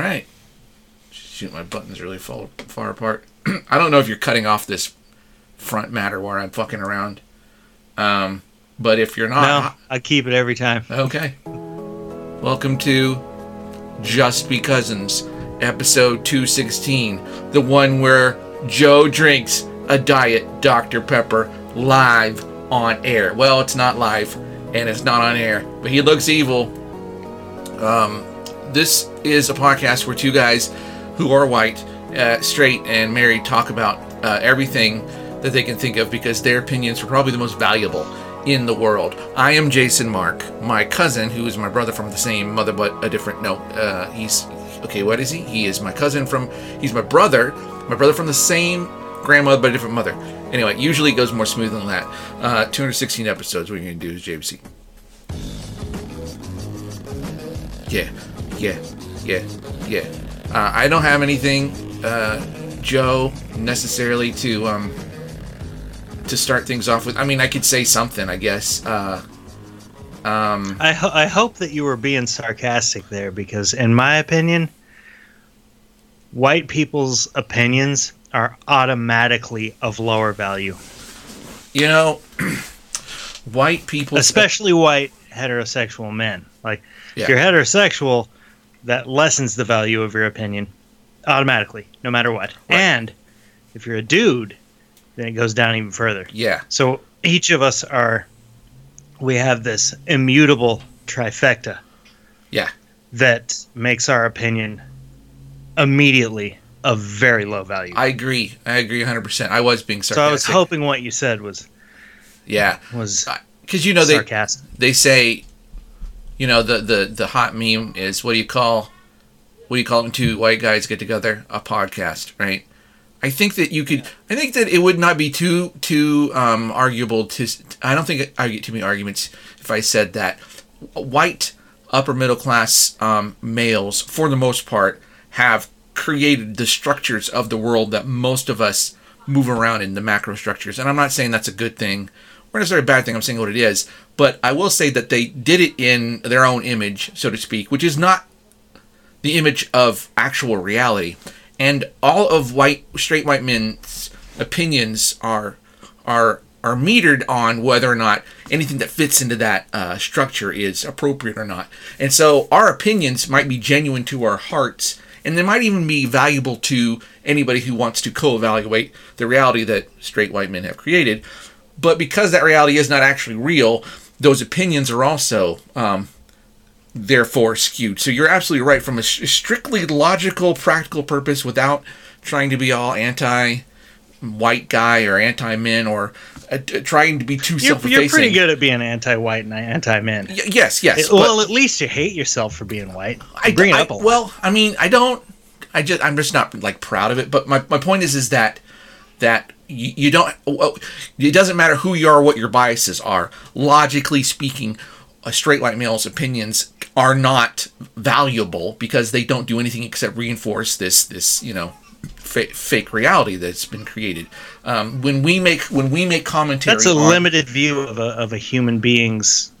All right. Shoot, my buttons really fall far apart. I don't know if you're cutting off this front matter where I'm fucking around. Um, but if you're not, No, I keep it every time. okay. Welcome to Just Be Cousins, episode 216, the one where Joe drinks a diet Dr. Pepper live on air. Well, it's not live and it's not on air, but he looks evil. Um, this is a podcast where two guys who are white, uh, straight, and married talk about uh, everything that they can think of because their opinions are probably the most valuable in the world. I am Jason Mark. My cousin, who is my brother from the same mother but a different no, uh, he's okay. What is he? He is my cousin from. He's my brother. My brother from the same grandmother but a different mother. Anyway, usually it goes more smooth than that. Uh, 216 episodes. What are you gonna do, is JBC? Yeah, yeah, yeah, yeah. Uh, I don't have anything, uh, Joe, necessarily to um to start things off with. I mean, I could say something, I guess. Uh, um, I, ho- I hope that you were being sarcastic there because, in my opinion, white people's opinions are automatically of lower value, you know, white people, especially white heterosexual men. Like, Yeah. if you're heterosexual, that lessens the value of your opinion automatically, no matter what. Right. And if you're a dude, then it goes down even further. yeah, So each of us are, we have this immutable trifecta yeah, that makes our opinion immediately of very low value. I agree. I agree 100. percent I was being sarcastic. so. I was hoping what you said was yeah, was uh, because you know they they say, you know, the the the hot meme is what do you call, what do you call when two white guys get together? A podcast, right? I think that you could. I think that it would not be too too um, arguable to. I don't think I get too many arguments if I said that white upper middle class um, males, for the most part, have created the structures of the world that most of us move around in the macro structures. And I'm not saying that's a good thing or necessarily a bad thing. I'm saying what it is. But I will say that they did it in their own image, so to speak, which is not the image of actual reality. And all of white straight white men's opinions are are are metered on whether or not anything that fits into that uh, structure is appropriate or not. And so our opinions might be genuine to our hearts, and they might even be valuable to anybody who wants to co-evaluate the reality that straight white men have created. But because that reality is not actually real, those opinions are also um, therefore skewed. So you're absolutely right from a strictly logical, practical purpose without trying to be all anti white guy or anti men or uh, trying to be too self you're pretty good at being anti-white and anti-men. yes, yes. but well, at least you hate yourself for being white. I bring it up a lot. Well, I mean, I don't. I just I'm just not like proud of it. But my, my point is is that that you, you don't. It doesn't matter who you are, or what your biases are. Logically speaking, a straight white male's opinions are not valuable because they don't do anything except reinforce this this you know fa- fake reality that's been created. Um, when we make when we make commentary, That's a on- limited view of a of a human being's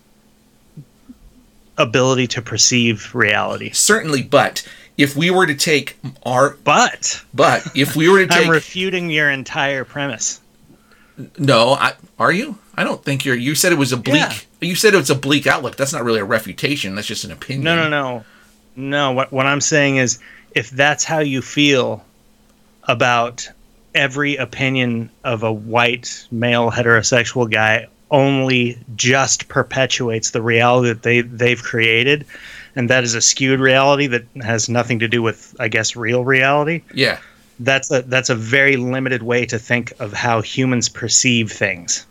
ability to perceive reality. Certainly, but if we were to take our But but if we were to take I'm refuting your entire premise. No, I, are you? I don't think you're. You said it was a bleak. Yeah. You said it was a bleak outlook. That's not really a refutation. That's just an opinion. No, no, no, no. What what I'm saying is, if that's how you feel about every opinion of a white male heterosexual guy, only just perpetuates the reality that they they've created, and that is a skewed reality that has nothing to do with, I guess, real reality. Yeah, That's a that's a very limited way to think of how humans perceive things.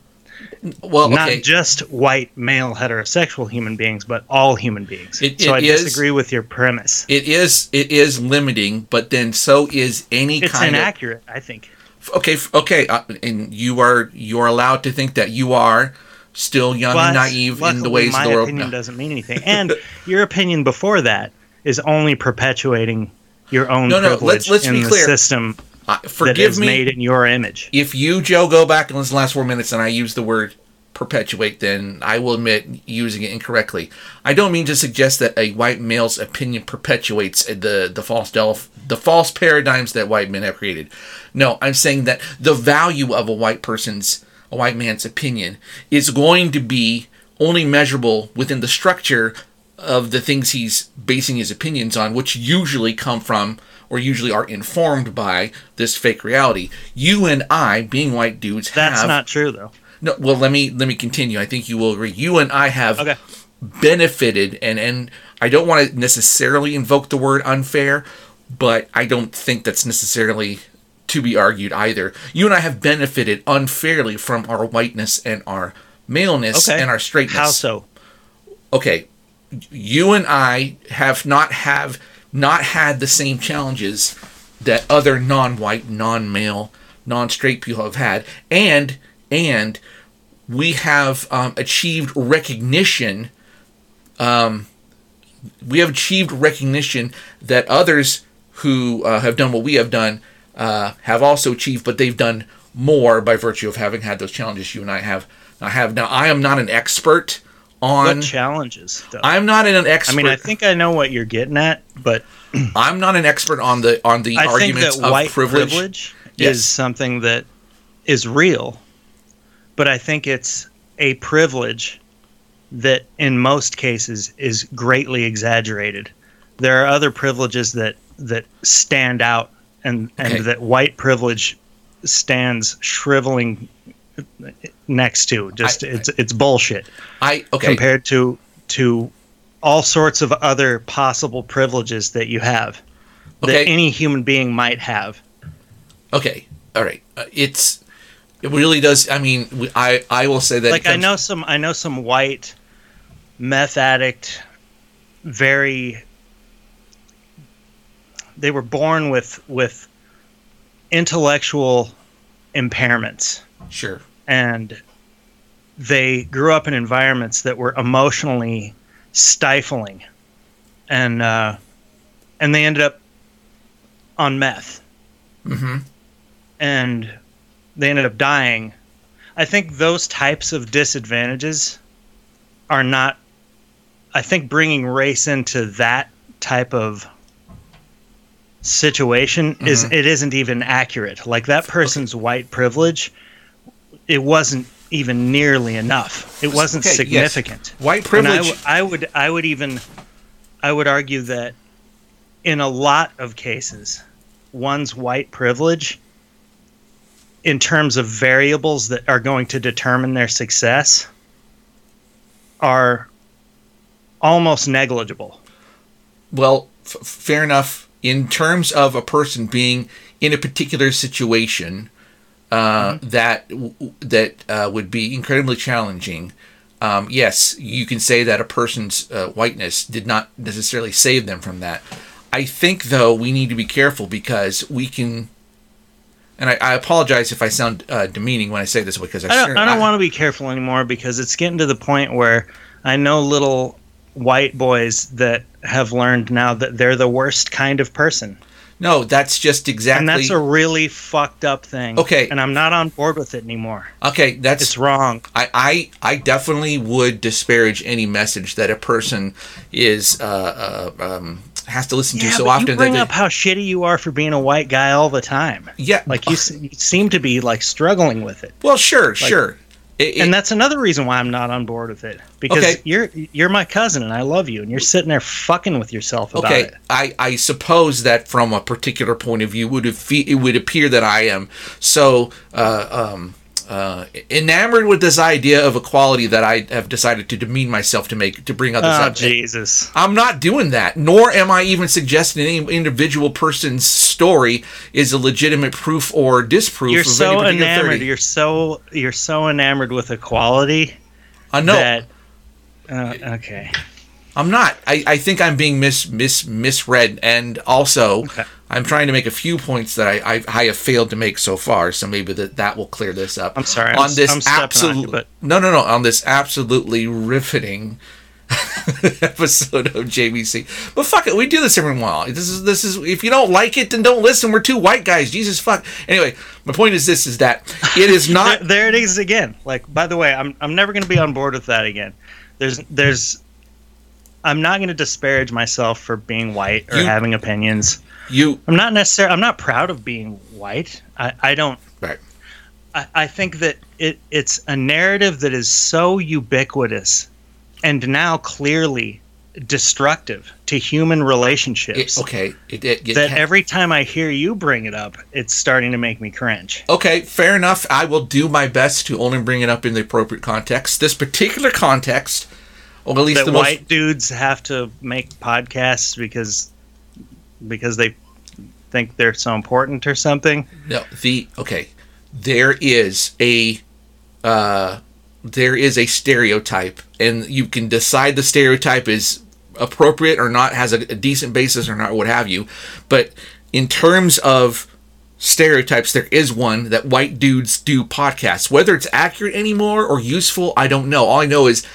well, Not just white male heterosexual human beings, but all human beings. It- so I is- disagree with your premise. it is. It is limiting, but then so is any It's kind inaccurate, I think. Okay, okay, uh, and you are you are allowed to think that you are still young and But naive in the luckily, ways my the world. opinion No. doesn't mean anything. And your opinion before that is only perpetuating your own No, no, privilege let's- let's in be the clear. system Uh, forgive is me made in your image. if you, Joe, go back in those last four minutes and I use the word perpetuate, then I will admit using it incorrectly. I don't mean to suggest that a white male's opinion perpetuates the the false delf, the false paradigms that white men have created. No, I'm saying that the value of a white person's a white man's opinion is going to be only measurable within the structure of the things he's basing his opinions on, which usually come from or usually are informed by this fake reality. You and I, being white dudes, That's have not true, though. No. Well, let me let me continue. I think you will agree. You and I have Okay. benefited, and and I don't want to necessarily invoke the word unfair, but I don't think that's necessarily to be argued either. You and I have benefited unfairly from our whiteness and our maleness Okay. and our straightness How so? okay, you and I have not have not had the same challenges that other non-white, non-male, non-straight people have had, and and we have um, achieved recognition. Um, we have achieved recognition that others who uh, have done what we have done uh, have also achieved, but they've done more by virtue of having had those challenges you and I have. I have now. I am not an expert on. What challenges? Though? I'm not an expert. I mean, I think I know what you're getting at, but I'm not an expert on the on the I think arguments that of white privilege. privilege, Yes. is something that is real, but I think it's a privilege that in most cases is greatly exaggerated. There are other privileges that that stand out and Okay. and that white privilege stands shriveling next to. Just I- it's it's bullshit I okay. compared to to all sorts of other possible privileges that you have that any human being might have. Okay. All right. Uh, it's it really does. I mean, I I will say that like it I know some I know some white meth addict very they were born with with intellectual impairments Sure. and they grew up in environments that were emotionally stifling and uh, and they ended up on meth Mm-hmm. and they ended up dying i think those types of disadvantages are not i think bringing race into that type of situation is Mhm. it isn't even accurate like that person's white privilege it wasn't even nearly enough it wasn't Okay, yes. significant White and I, privilege. would I would even I would argue that in a lot of cases, one's white privilege, in terms of variables that are going to determine their success, are almost negligible. Well, f- fair enough. In terms of a person being in a particular situation uh, that w- that uh, would be incredibly challenging, um, yes, you can say that a person's uh, whiteness did not necessarily save them from that. I think, though, we need to be careful because we can. And I, I apologize if I sound uh, demeaning when I say this because I, I don't, I don't want to be careful anymore because it's getting to the point where I know little white boys that have learned now that they're the worst kind of person. No, that's just exactly. And that's a really fucked up thing. Okay. And I'm not on board with it anymore. okay, that's It's wrong. I, I, I definitely would disparage any message that a person is uh, uh, um, has to listen to Yeah, so but often. you bring that up how shitty you are for being a white guy all the time. yeah, Like you, you seem to be like struggling with it, well, sure, sure. It- it- and that's another reason why I'm not on board with it. Because Okay. you're you're my cousin and I love you, and you're sitting there fucking with yourself about okay, it. I, I suppose that from a particular point of view, would have fe- it would appear that I am so uh, um, uh, enamored with this idea of equality that I have decided to demean myself to make to bring others Oh up. Jesus! I'm not doing that, nor am I even suggesting any individual person's story is a legitimate proof or disproof. You're of so enamored. You're so you're so enamored with equality I know that. Uh, okay. I'm not. I, I think I'm being mis, mis misread, and also Okay. I'm trying to make a few points that I, I I have failed to make so far. So maybe that that will clear this up. I'm sorry, I'm On this I'm stepping on absolute but- no no no on this absolutely riveting episode of JBC. But fuck it, we do this every once in a while. This is this is if you don't like it, then don't listen. We're two white guys. Jesus fuck. Anyway, my point is this: is that it is not. there, there it is again. Like, by the way, I'm I'm never going to be on board with that again. There's there's. I'm not going to disparage myself for being white or You- having opinions. You I'm not necessarily. I'm not proud of being white. I, I don't. right. I, I think that it it's a narrative that is so ubiquitous and now clearly destructive to human relationships It, okay. It, it, that can- every time I hear you bring it up, it's starting to make me cringe. Okay, fair enough. I will do my best to only bring it up in the appropriate context. This particular context, or at least That the white most. dudes have to make podcasts because because they think they're so important or something. No, the okay. There is a, uh, there is a stereotype, and you can decide the stereotype is appropriate or not, has a, a decent basis or not, what have you. But in terms of stereotypes, there is one that white dudes do podcasts. Whether it's accurate anymore or useful, I don't know. All I know is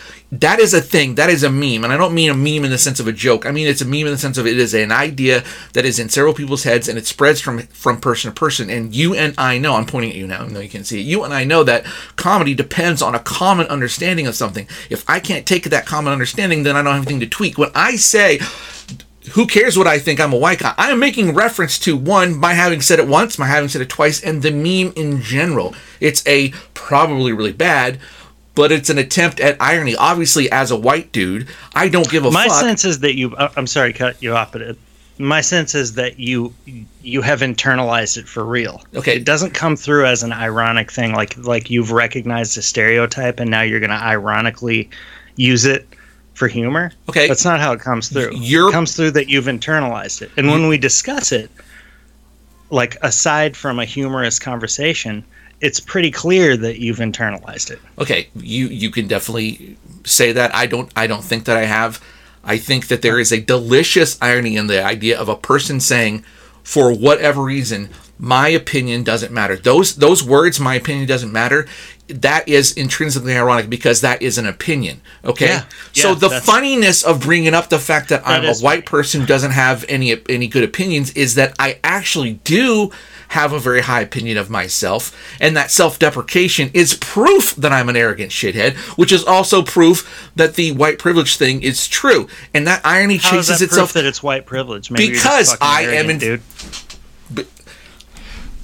that is a thing. That is a meme. And I don't mean a meme in the sense of a joke. I mean it's a meme in the sense of it is an idea that is in several people's heads and it spreads from from person to person. And you and I know, I'm pointing at you now, even though you can't see it. You and I know that comedy depends on a common understanding of something. If I can't take that common understanding, then I don't have anything to tweak. When I say who cares what I think? I'm a white guy. I am making reference to one, my having said it once, my having said it twice, and the meme in general. It's a probably really bad, but it's an attempt at irony. Obviously, as a white dude, I don't give a fuck. My fuck. sense is that you. uh, I'm sorry, to cut you off, but it, my sense is that you you have internalized it for real. Okay. it doesn't come through as an ironic thing, like like you've recognized a stereotype and now you're going to ironically use it for humor. Okay. that's not how it comes through. You're- it comes through that you've internalized it, and when we discuss it, like aside from a humorous conversation. It's pretty clear that you've internalized it. okay, you you can definitely say that. I don't I don't think that I have. I think that there is a delicious irony in the idea of a person saying, for whatever reason, my opinion doesn't matter. Those those words, my opinion doesn't matter. That is intrinsically ironic because that is an opinion. Okay, Yeah. so Yeah, the funniness of bringing up the fact that, I'm a white person who doesn't have any any good opinions is that I actually do have a very high opinion of myself, and that self-deprecation is proof that I'm an arrogant shithead, which is also proof that the white privilege thing is true, and that irony How chases that itself. proof that it's white privilege? Maybe Because I am in- dude.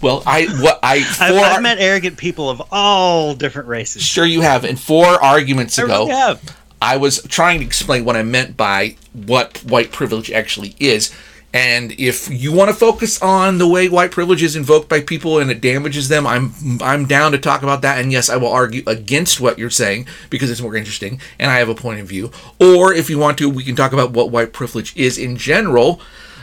well, I what I four I've, I've met arrogant people of all different races. sure you have, and four arguments I ago. really. I was trying to explain what I meant by what white privilege actually is. And if you want to focus on the way white privilege is invoked by people and it damages them, I'm I'm down to talk about that. And yes, I will argue against what you're saying because it's more interesting and I have a point of view. Or if you want to, we can talk about what white privilege is in general,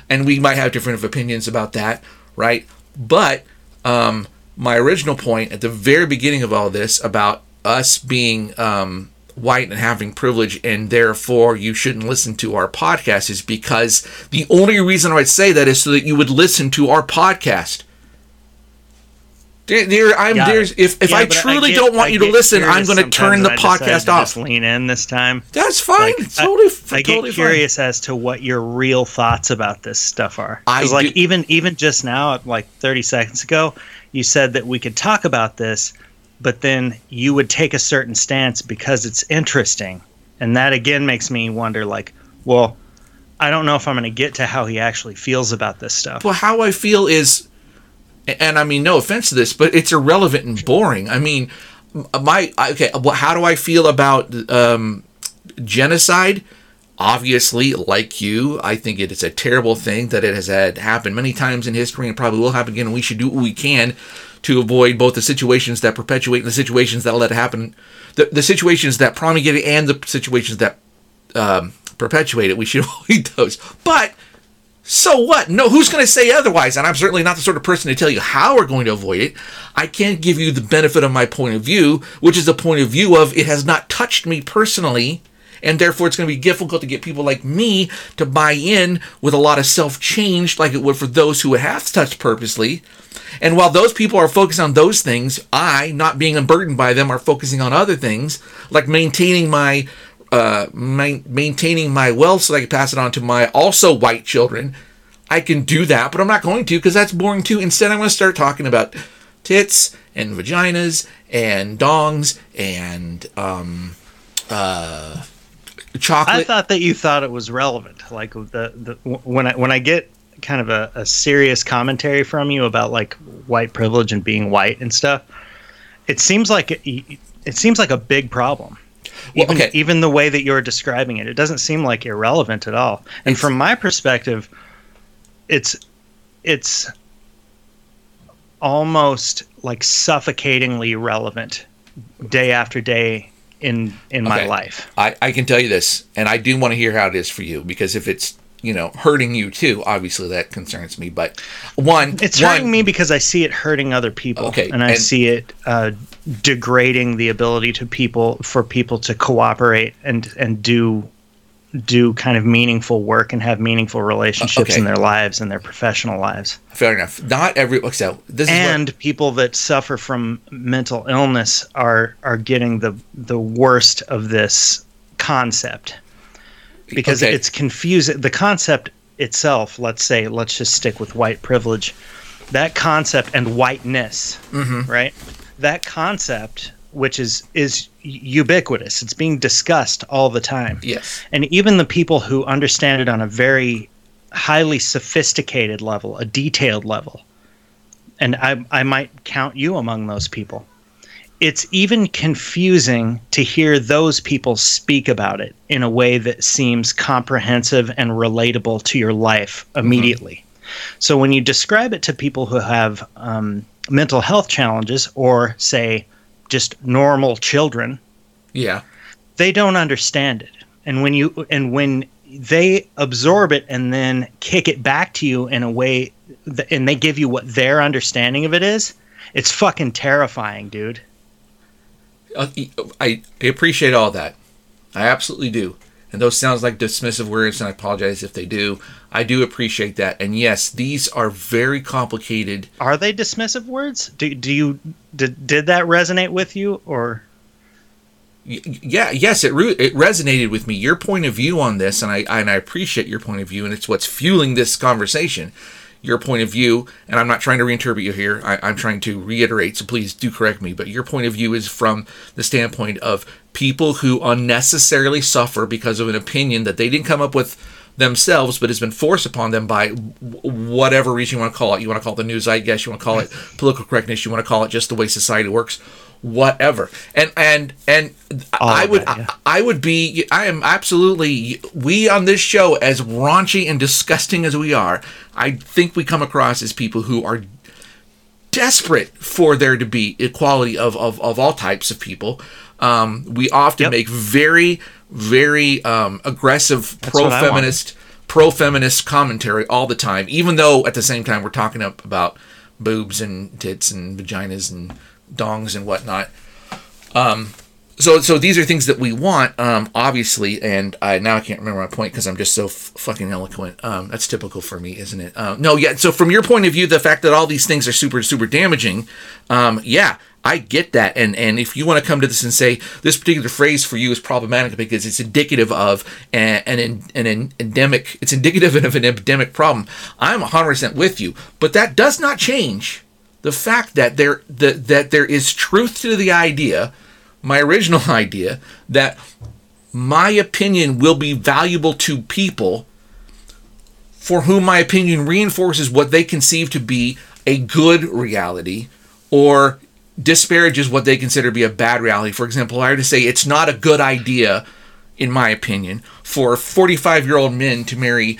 and we might have different opinions about that, right? But um, my original point at the very beginning of all this about us being um, white and having privilege, and therefore you shouldn't listen to our podcast, is because the only reason I'd say that is so that you would listen to our podcast. There, I'm Got there's it. if if Yeah, I truly get- don't want I you to listen, I'm going to turn the I podcast off. Just lean in this time. That's fine. Like, totally, I get totally fine. curious as to what your real thoughts about this stuff are. I like do- even even just now, like 30 seconds ago, you said that we could talk about this, but then you would take a certain stance because it's interesting, and that again makes me wonder. Like, well, I don't know if I'm going to get to how he actually feels about this stuff. Well, how I feel is, and I mean, no offense to this, but it's irrelevant and boring. I mean, my okay. Well, how do I feel about um, genocide? Obviously, like you, I think it is a terrible thing that it has had happened many times in history and probably will happen again. And we should do what we can to avoid both the situations that perpetuate and the situations that let it happen, the, the situations that promulgate it and the situations that um, perpetuate it. We should avoid those. But so what? No, who's going to say otherwise? And I'm certainly not the sort of person to tell you how we're going to avoid it. I can't give you the benefit of my point of view, which is the point of view of it has not touched me personally, and therefore it's going to be difficult to get people like me to buy in with a lot of self change like it would for those who has touched purposely. And while those people are focused on those things, I, not being unburdened by them, are focusing on other things, like maintaining my uh, ma- maintaining my wealth so I can pass it on to my also white children, I can do that, but I'm not going to because that's boring too. Instead, I'm going to start talking about tits and vaginas and dongs and um, uh, chocolate. I thought that you thought it was relevant. Like the, the when I when I get kind of a, a serious commentary from you about like white privilege and being white and stuff, it seems like it, it seems like a big problem. Well, even, okay. even the way that you're describing it, it doesn't seem like irrelevant at all. And It's- from my perspective, it's it's almost like suffocatingly relevant day after day in in my life. I, I can tell you this, and I do want to hear how it is for you because if it's you know hurting you too, obviously that concerns me. But one, It's one, hurting me because I see it hurting other people, Okay, and I and- see it uh, degrading the ability to people for people to cooperate and and do do kind of meaningful work and have meaningful relationships okay. in their lives and their professional lives. Fair enough. Not every. So this is what, and people that suffer from mental illness are are getting the the worst of this concept because Okay. it's confusing the concept itself let's say let's just stick with white privilege that concept and whiteness mm-hmm. right that concept which is is ubiquitous it's being discussed all the time yes. and even the people who understand it on a very highly sophisticated level, a detailed level, and I, I might count you among those people. It's even confusing to hear those people speak about it in a way that seems comprehensive and relatable to your life immediately. So when you describe it to people who have um, mental health challenges or, say, just normal children, Yeah. they don't understand it and when you and when they absorb it and then kick it back to you in a way th- and they give you what their understanding of it is it's fucking terrifying dude Uh, I, I appreciate all that. I absolutely do. And those sounds like dismissive words, and I apologize if they do. I do appreciate that. And yes, these are very complicated. are they dismissive words do, do you did, did that resonate with you or Yeah, yes, it re- it resonated with me. Your point of view on this, and I and I appreciate your point of view, and it's what's fueling this conversation. Your point of view, and I'm not trying to reinterpret you here. I, I'm trying to reiterate, so please do correct me. But your point of view is from the standpoint of people who unnecessarily suffer because of an opinion that they didn't come up with themselves, but has been forced upon them by whatever reason you want to call it. You want to call it the news, I guess. You want to call it political correctness. You want to call it just the way society works. Whatever. And and and All I would that, yeah. I would be I am absolutely we on this show as raunchy and disgusting as we are, I think we come across as people who are desperate for there to be equality of, of, of all types of people. Um, we often Yep. make very, very um, aggressive pro feminist pro feminist commentary all the time, even though at the same time we're talking up about boobs and tits and vaginas and dongs and whatnot. So so these are things that we want um obviously and i now i can't remember my point because i'm just so f- fucking eloquent. Um that's typical for me isn't it? Uh, no yeah so from your point of view the fact that all these things are super super damaging um yeah i get that. And and if you want to come to this and say this particular phrase for you is problematic because it's indicative of an an, an endemic it's indicative of an epidemic problem i'm 100% with you. But that does not change the fact that there that, that there is truth to the idea my original idea that my opinion will be valuable to people for whom my opinion reinforces what they conceive to be a good reality or disparages what they consider to be a bad reality. For example, I were to say it's not a good idea, in my opinion, for 45 year old men to marry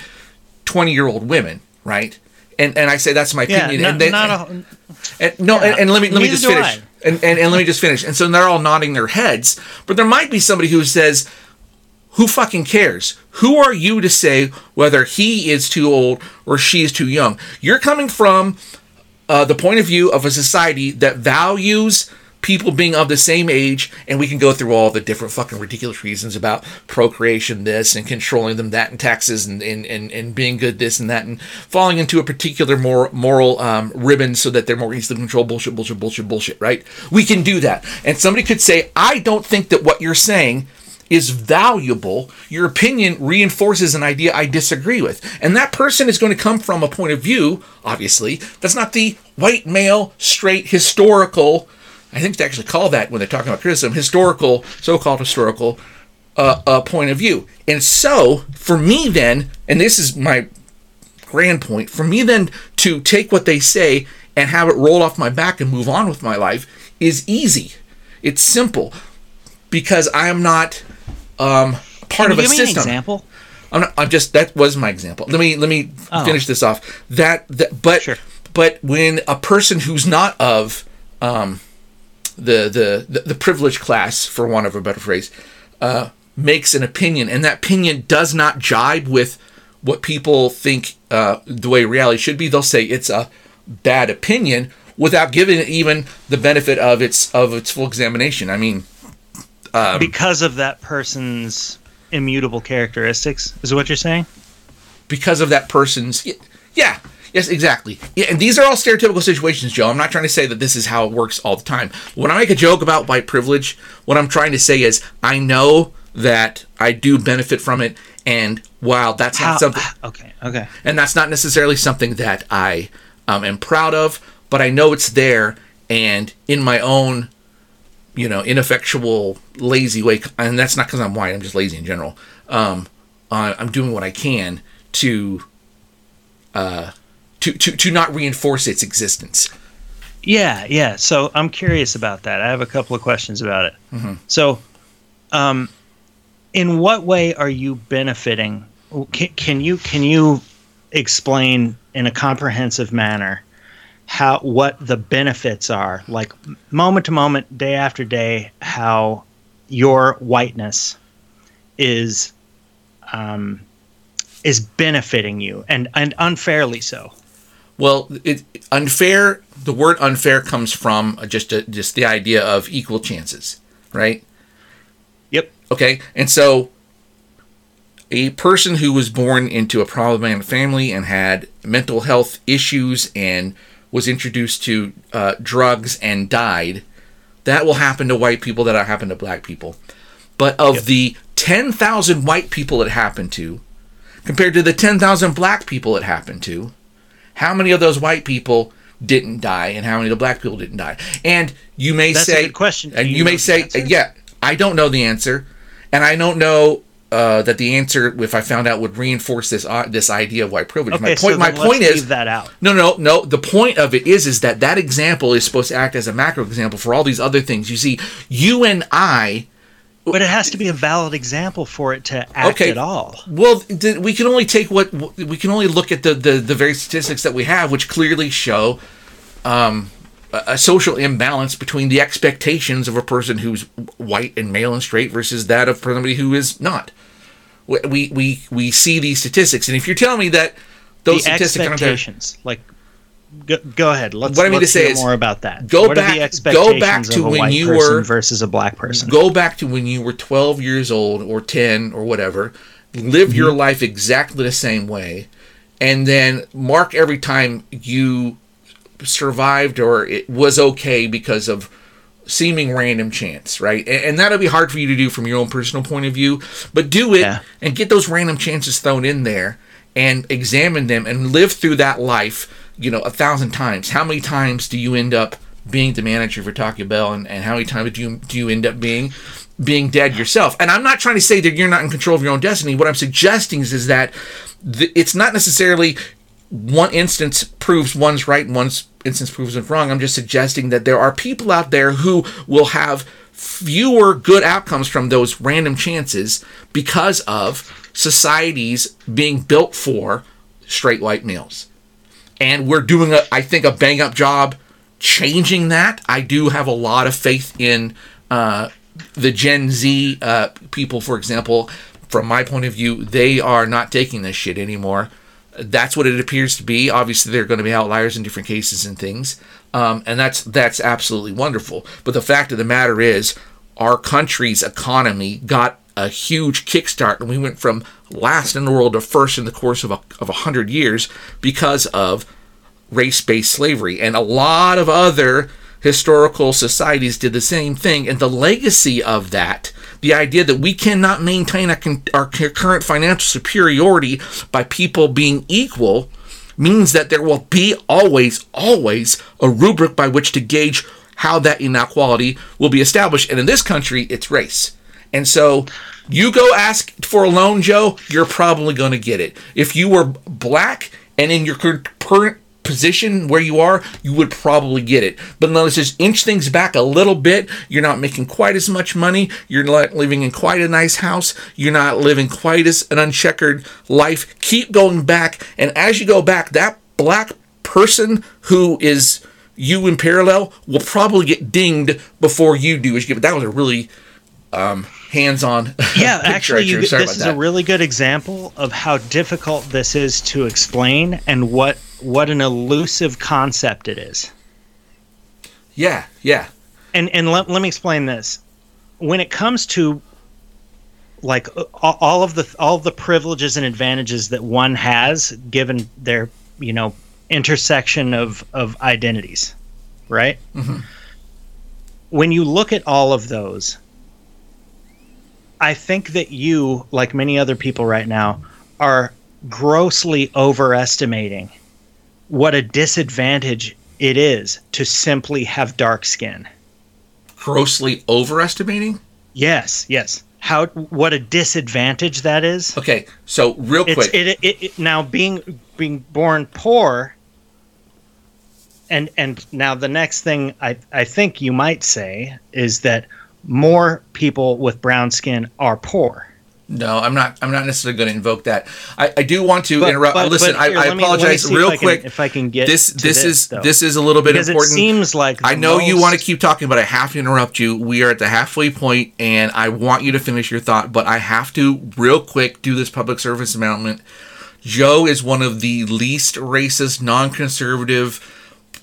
20 year old women, right? And, and I say that's my yeah opinion. not, and then, not a, and, no, Yeah, and, and let me let me just finish. And, and and let me just finish. And so they're all nodding their heads, but there might be somebody who says, "Who fucking cares? Who are you to say whether he is too old or she is too young?" You're coming from uh, the point of view of a society that values people being of the same age, and we can go through all the different fucking ridiculous reasons about procreation, this, and controlling them, that, and taxes, and and, and, and being good, this and that, and falling into a particular more moral um, ribbon so that they're more easily controlled. Bullshit, bullshit, bullshit, bullshit. Right? We can do that, and somebody could say, I don't think that what you're saying is valuable, your opinion reinforces an idea I disagree with. And that person is going to come from a point of view, obviously, that's not the white male, straight, historical, I think they actually call that when they're talking about criticism, historical, so called historical uh, uh, point of view. And so, for me, then, and this is my grand point, for me, then, to take what they say and have it roll off my back and move on with my life is easy. It's simple because I am not um, part Can of a give me system. an example? I'm, not, I'm just that was my example. Let me let me Oh. finish this off. That, that but Sure. but when a person who's not of um, the, the the privileged class, for want of a better phrase, uh, makes an opinion, and that opinion does not jibe with what people think uh, the way reality should be, they'll say it's a bad opinion without giving it even the benefit of its of its full examination. I mean, Um, because of that person's immutable characteristics, is what you're saying? because of that person's yeah yes exactly. Yeah and these are all stereotypical situations joe. I'm not trying to say that this is how it works all the time. When i make a joke about white privilege what i'm trying to say is i know that i do benefit from it and while that's How- not something Okay, okay. and that's not necessarily something that i um, am proud of but i know it's there and in my own you know ineffectual lazy way and that's not because i'm white i'm just lazy in general. Um, uh, i'm doing what i can to uh, to, to to not reinforce its existence Yeah, yeah. So I'm curious about that. I have a couple of questions about it. Mm-hmm. So, um, in what way are you benefiting? Can, can you can you explain in a comprehensive manner how what the benefits are, like moment to moment, day after day, how your whiteness is um, is benefiting you and and unfairly so. Well, it unfair. The word unfair comes from just a, just the idea of equal chances, right? Yep. Okay, and so a person who was born into a problematic family and had mental health issues and was introduced to uh, drugs and died, that will happen to white people. That will happen to black people. But of the ten thousand white people it happened to, compared to the ten thousand black people it happened to, how many of those white people didn't die and how many of the black people didn't die? And you may That's say, question. And you you, may say, answer? yeah, I don't know the answer, and I don't know uh, that the answer, if I found out, would reinforce this uh, this idea of white privilege. Okay, my point, so my point is, that out. no, no, no. The point of it is, is that that example is supposed to act as a macro example for all these other things. You see, you and I. But it has to be a valid example for it to act Okay. at all. Well, we can only take what we can only look at the the, the very statistics that we have, which clearly show um, a, social imbalance between the expectations of a person who's white and male and straight versus that of somebody who is not. We we we, see these statistics, and if you're telling me that those the statistics expectations, like, go, go ahead. Let's, What I mean to say is, more about that. go what back- go back to when you were- versus a black person? go back to when you were 12 years old or 10 or whatever live your mm-hmm. life exactly the same way and then mark every time you survived or it was okay because of seeming random chance right and, and that'll be hard for you to do from your own personal point of view but do it Yeah. and get those random chances thrown in there and examine them and live through that life you know a thousand times how many times do you end up being the manager for Taco Bell and, and how many times do you do you end up being being dead yourself and I'm not trying to say that you're not in control of your own destiny what I'm suggesting is, is that th- it's not necessarily one instance proves one's right and one instance proves one's wrong. I'm just suggesting that there are people out there who will have fewer good outcomes from those random chances because of societies being built for straight white males. And we're doing, a, I think, a bang up job changing that. I do have a lot of faith in uh, the Gen Z uh, people, for example. From my point of view, they are not taking this shit anymore that's what it appears to be. Obviously, there are going to be outliers in different cases and things, um, and that's that's absolutely wonderful. But the fact of the matter is, our country's economy got a huge kickstart, and we went from last in the world to first in the course of a of a hundred years because of race-based slavery, and a lot of other historical societies did the same thing. And the legacy of that, the idea that we cannot maintain our current financial superiority by people being equal means that there will be always, always a rubric by which to gauge how that inequality will be established. And in this country, it's race. And so you go ask for a loan, Joe, you're probably going to get it. If you were black and in your current position where you are, you would probably get it. But let's just inch things back a little bit. You're not making quite as much money. You're not living in quite a nice house. You're not living quite as an uncheckered life. Keep going back. And as you go back, that black person who is you in parallel will probably get dinged before you do. As you get, that was a really um, hands-on. Yeah, actually, you, this is that. a really good example of how difficult this is to explain and what what an elusive concept it is. Yeah, yeah. And and let, let me explain this. When it comes to like all of the all of the privileges and advantages that one has given their you know intersection of of identities, right? Mm-hmm. When you look at all of those, I think that you, like many other people right now, are grossly overestimating what a disadvantage it is to simply have dark skin. Grossly overestimating? Yes, yes. How what a disadvantage that is. Okay, so real quick. It, it, it, now being being born poor and and now the next thing I, I think you might say is that more people with brown skin are poor. No, I'm not. I'm not necessarily going to invoke that. I, I do want to but, interrupt. But, Listen, but here, I, I me, apologize real if quick. I can, if I can get this, this, is though. this is a little bit because important. It seems like I know most... you want to keep talking, but I have to interrupt you. We are at the halfway point, and I want you to finish your thought, but I have to real quick do this public service announcement. Joe is one of the least racist, non-conservative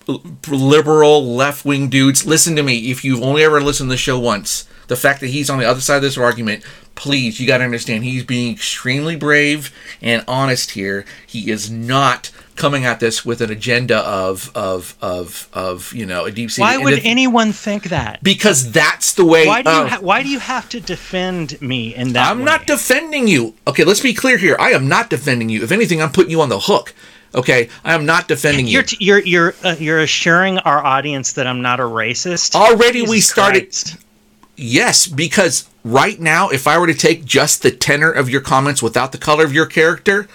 liberal left wing dudes. Listen to me. If you've only ever listened to the show once, the fact that he's on the other side of this argument, please, you got to understand he's being extremely brave and honest here. He is not coming at this with an agenda of of of of you know a deep sea. Why would anyone think that? Because that's the way. Why do you ha- Why do you have to defend me in that? I'm way? not defending you. Okay, let's be clear here. I am not defending you. If anything, I'm putting you on the hook. Okay, I am not defending you're you. You're you're uh, you're assuring our audience that I'm not a racist. Already, Jesus we started. Christ. Yes, because right now, if I were to take just the tenor of your comments without the color of your character,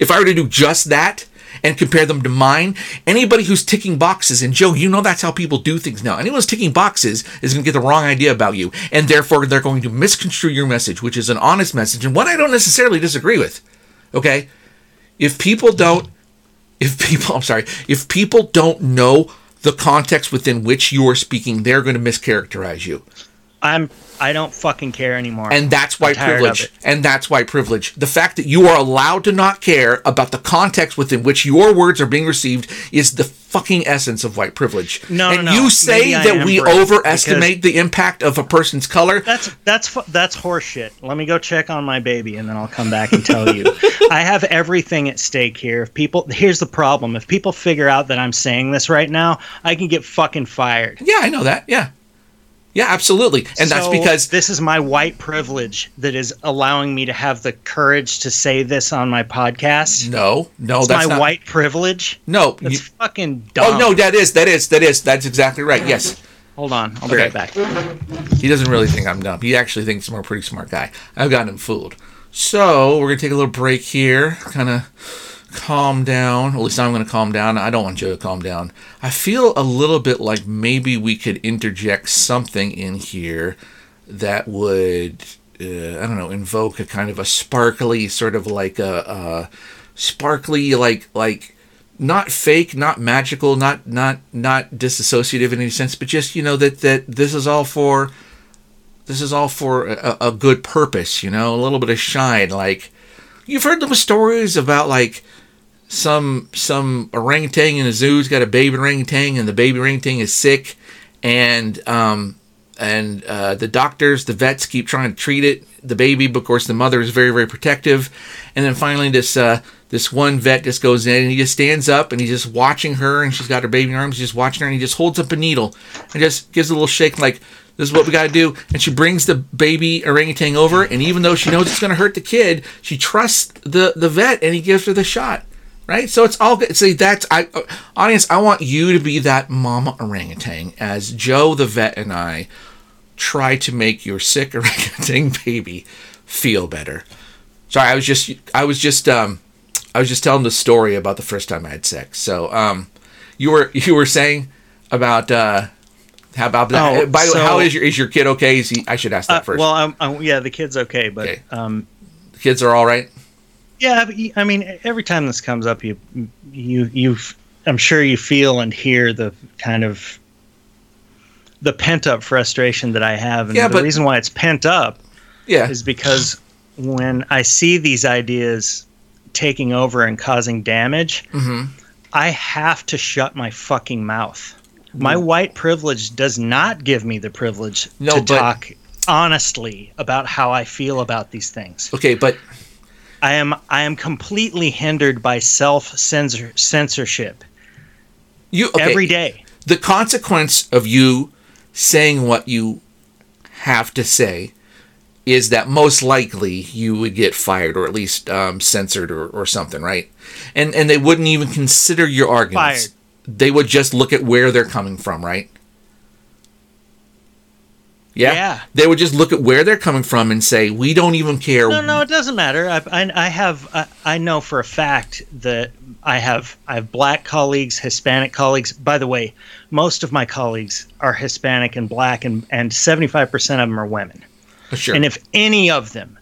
if I were to do just that and compare them to mine, anybody who's ticking boxes, and Joe, you know that's how people do things now. Anyone who's ticking boxes is going to get the wrong idea about you, and therefore they're going to misconstrue your message, which is an honest message, and one I don't necessarily disagree with. Okay? If people don't if people I'm sorry, if people don't know the context within which you are speaking, they're going to mischaracterize you. I'm I don't fucking care anymore. And that's why privilege. And that's why privilege. The fact that you are allowed to not care about the context within which your words are being received is the fucking essence of white privilege. No, and no, you say that we overestimate the impact of a person's color. That's that's that's horseshit. Let me go check on my baby, and then I'll come back and tell you. I have everything at stake here. If people, here's the problem: if people figure out that I'm saying this right now, I can get fucking fired. Yeah, I know that. Yeah. Yeah, absolutely. And so that's because this is my white privilege that is allowing me to have the courage to say this on my podcast. No, no, it's that's my not, white privilege. No, that's you, fucking dumb. Oh no, that is that is that is that's exactly right. Yes. Hold on, I'll be okay. right back. He doesn't really think I'm dumb. He actually thinks I'm a pretty smart guy. I've gotten him fooled. So we're gonna take a little break here, kind of calm down. At least I'm going to calm down. I don't want Joe to calm down. I feel a little bit like maybe we could interject something in here that would, uh, I don't know, invoke a kind of a sparkly, sort of like a, a sparkly, like like not fake, not magical, not not not disassociative in any sense, but just you know that that this is all for this is all for a, a good purpose. You know, a little bit of shine, like. You've heard the stories about like some some orangutan in a zoo's got a baby orangutan and the baby orangutan is sick and um and uh, the doctors the vets keep trying to treat it the baby but of course the mother is very very protective and then finally this uh this one vet just goes in and he just stands up and he's just watching her and she's got her baby in arms just watching her and he just holds up a needle and just gives a little shake like This is what we got to do. And she brings the baby orangutan over, and even though she knows it's going to hurt the kid, she trusts the the vet, and he gives her the shot. Right, so it's all good. See, that's I, uh, audience. I want you to be that mama orangutan as Joe the vet and I try to make your sick orangutan baby feel better. Sorry, I was just I was just um I was just telling the story about the first time I had sex. So um you were you were saying about uh how about that? Oh, By the way, how is your is your kid okay? Is he, I should ask that Uh, first. well, um, yeah, the kid's okay, but Okay. um, the kids are all right. Yeah, but I mean, every time this comes up, you you you I'm sure you feel and hear the kind of the pent up frustration that I have, and Yeah, the but- reason why it's pent up Yeah. is because when I see these ideas taking over and causing damage, Mm-hmm. I have to shut my fucking mouth. My white privilege does not give me the privilege No, to but- talk honestly about how I feel about these things. Okay, but I am I am completely hindered by self censor censorship you okay, every day. the consequence of you saying what you have to say is that most likely you would get fired or at least um, censored or, or something, right? And and they wouldn't even consider your arguments. Fired. They would just look at where they're coming from, right? Yeah? Yeah. They would just look at where they're coming from and say, "We don't even care." No, no, it doesn't matter. I, I, I have I, I know for a fact that I have I have black colleagues, Hispanic colleagues. By the way, most of my colleagues are Hispanic and black, and and seventy five percent of them are women. Oh, sure. And if any of them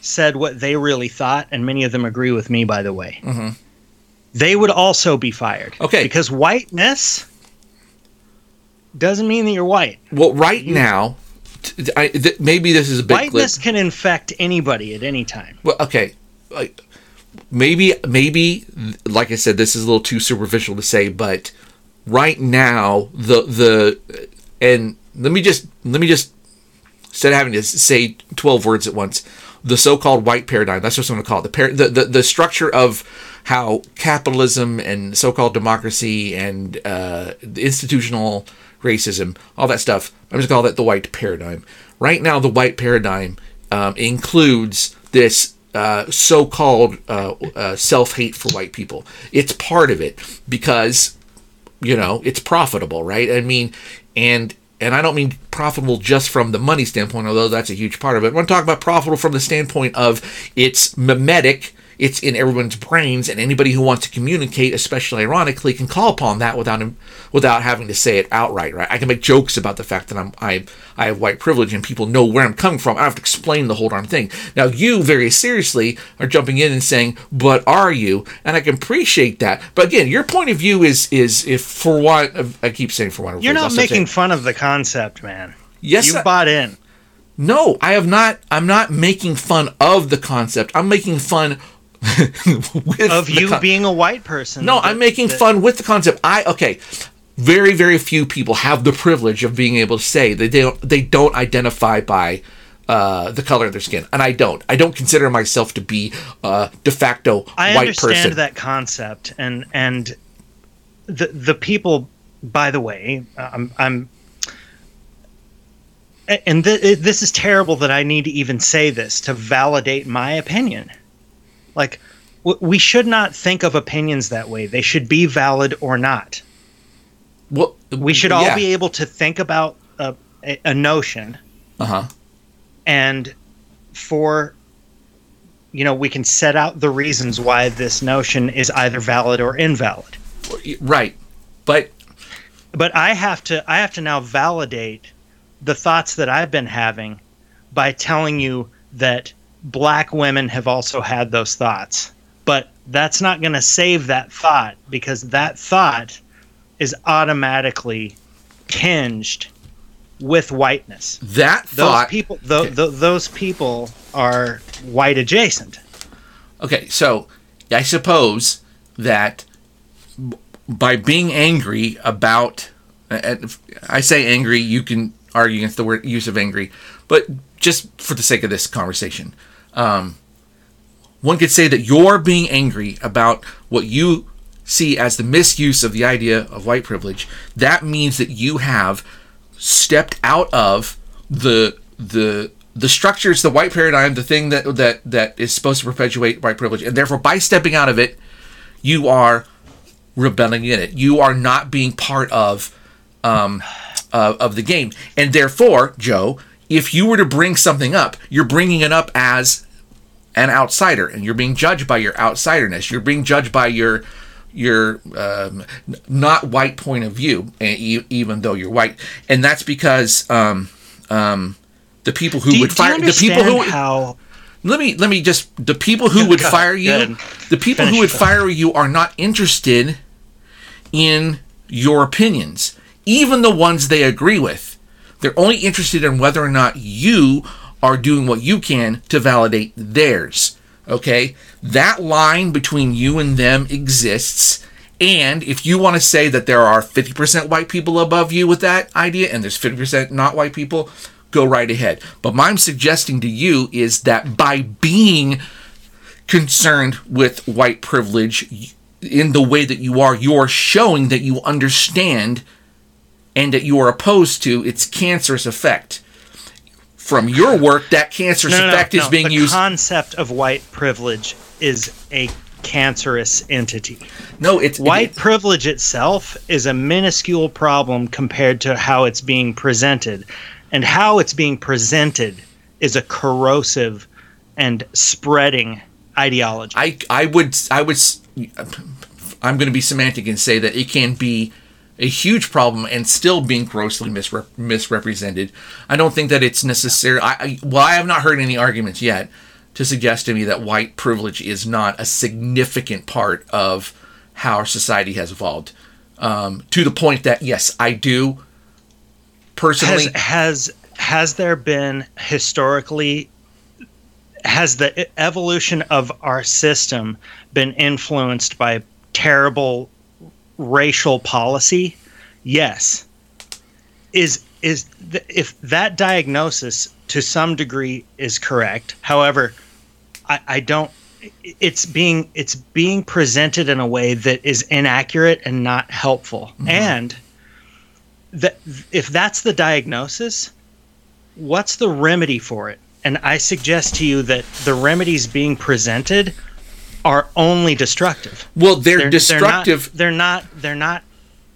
said what they really thought, and many of them agree with me, by the way, mm-hmm. they would also be fired. Okay. Because whiteness doesn't mean that you're white. well, right now, t- I, th- maybe this is a big Whiteness clip. can infect anybody at any time. Well, okay, like maybe maybe like I said, this is a little too superficial to say, but right now the the and let me just let me just instead of having to say twelve words at once, the so-called white paradigm. That's what I'm going to call it. The, par- the the the structure of how capitalism and so-called democracy and uh, the institutional racism, all that stuff. I'm just to call that the white paradigm. Right now, the white paradigm um, includes this uh, so-called uh, uh, self-hate for white people. It's part of it because you know it's profitable, right? I mean, and and I don't mean profitable just from the money standpoint, although that's a huge part of it. I want to talk about profitable from the standpoint of it's mimetic. It's in everyone's brains, and anybody who wants to communicate, especially ironically, can call upon that without without having to say it outright. Right? I can make jokes about the fact that I'm I I have white privilege, and people know where I'm coming from. I don't have to explain the whole darn thing. Now you very seriously are jumping in and saying, "But are you?" And I can appreciate that. But again, your point of view is is if for what I keep saying for one. You're not making fun of the concept, man. Yes, you I- bought in. No, I have not. I'm not making fun of the concept. I'm making fun of you con- being a white person. No, that- I'm making that- fun with the concept. I okay. Very, very few people have the privilege of being able to say that they don't they don't identify by uh, the color of their skin, and I don't. I don't consider myself to be uh, de facto I white person. I understand that concept, and and the the people. By the way, I'm I'm. And th- this is terrible that I need to even say this to validate my opinion. Like, w- we should not think of opinions that way. They should be valid or not. Well, We should all yeah. be able to think about a, a, a notion Uh huh. and for you know we can set out the reasons why this notion is either valid or invalid Right, but but i have to i have to now validate the thoughts that i've been having by telling you that black women have also had those thoughts but that's not going to save that thought because that thought is automatically tinged with whiteness that those thought. people tho- Okay. tho- those people are white adjacent Okay, so I suppose that b- by being angry about, I say angry, you can argue against the word use of angry, but just for the sake of this conversation, um, one could say that you're being angry about what you see as the misuse of the idea of white privilege. That means that you have stepped out of the the the structures, the white paradigm, the thing that that that is supposed to perpetuate white privilege, and therefore by stepping out of it, you are rebelling in it. You are not being part of um, uh, of the game, and therefore, Joe, if you were to bring something up, you're bringing it up as an outsider, and you're being judged by your outsiderness. You're being judged by your your um, not white point of view, even though you're white, and that's because um, um, the people who Do would fire the people who how let me let me just the people who would fire you the people Finish. who would fire you are not interested in your opinions. Even the ones they agree with they're only interested in whether or not you are doing what you can to validate theirs okay that line between you and them exists and if you want to say that there are 50% white people above you with that idea and there's 50% not white people go right ahead but what i'm suggesting to you is that by being concerned with white privilege in the way that you are, you're showing that you understand and that you are opposed to its cancerous effect. From your work, that cancerous no, no, no, effect is no. being the used. concept of white privilege is a cancerous entity. no, it's White it- privilege itself is a minuscule problem compared to how it's being presented. And how it's being presented is a corrosive and spreading ideology. I I would I would I'm going to be semantic and say that it can be a huge problem and still being grossly misrep- misrepresented. I don't think that it's necessary. I, I well, I have not heard any arguments yet to suggest to me that white privilege is not a significant part of how our society has evolved. Um, to the point that yes, I do personally. has has has there been historically has the evolution of our system been influenced by terrible racial policy yes. Is is th- if that diagnosis to some degree is correct however i i don't it's being it's being presented in a way that is inaccurate and not helpful. Mm-hmm. And that if that's the diagnosis, what's the remedy for it? And I suggest to you that the remedies being presented are only destructive. well, they're, They're destructive. They're not. They're not, they're not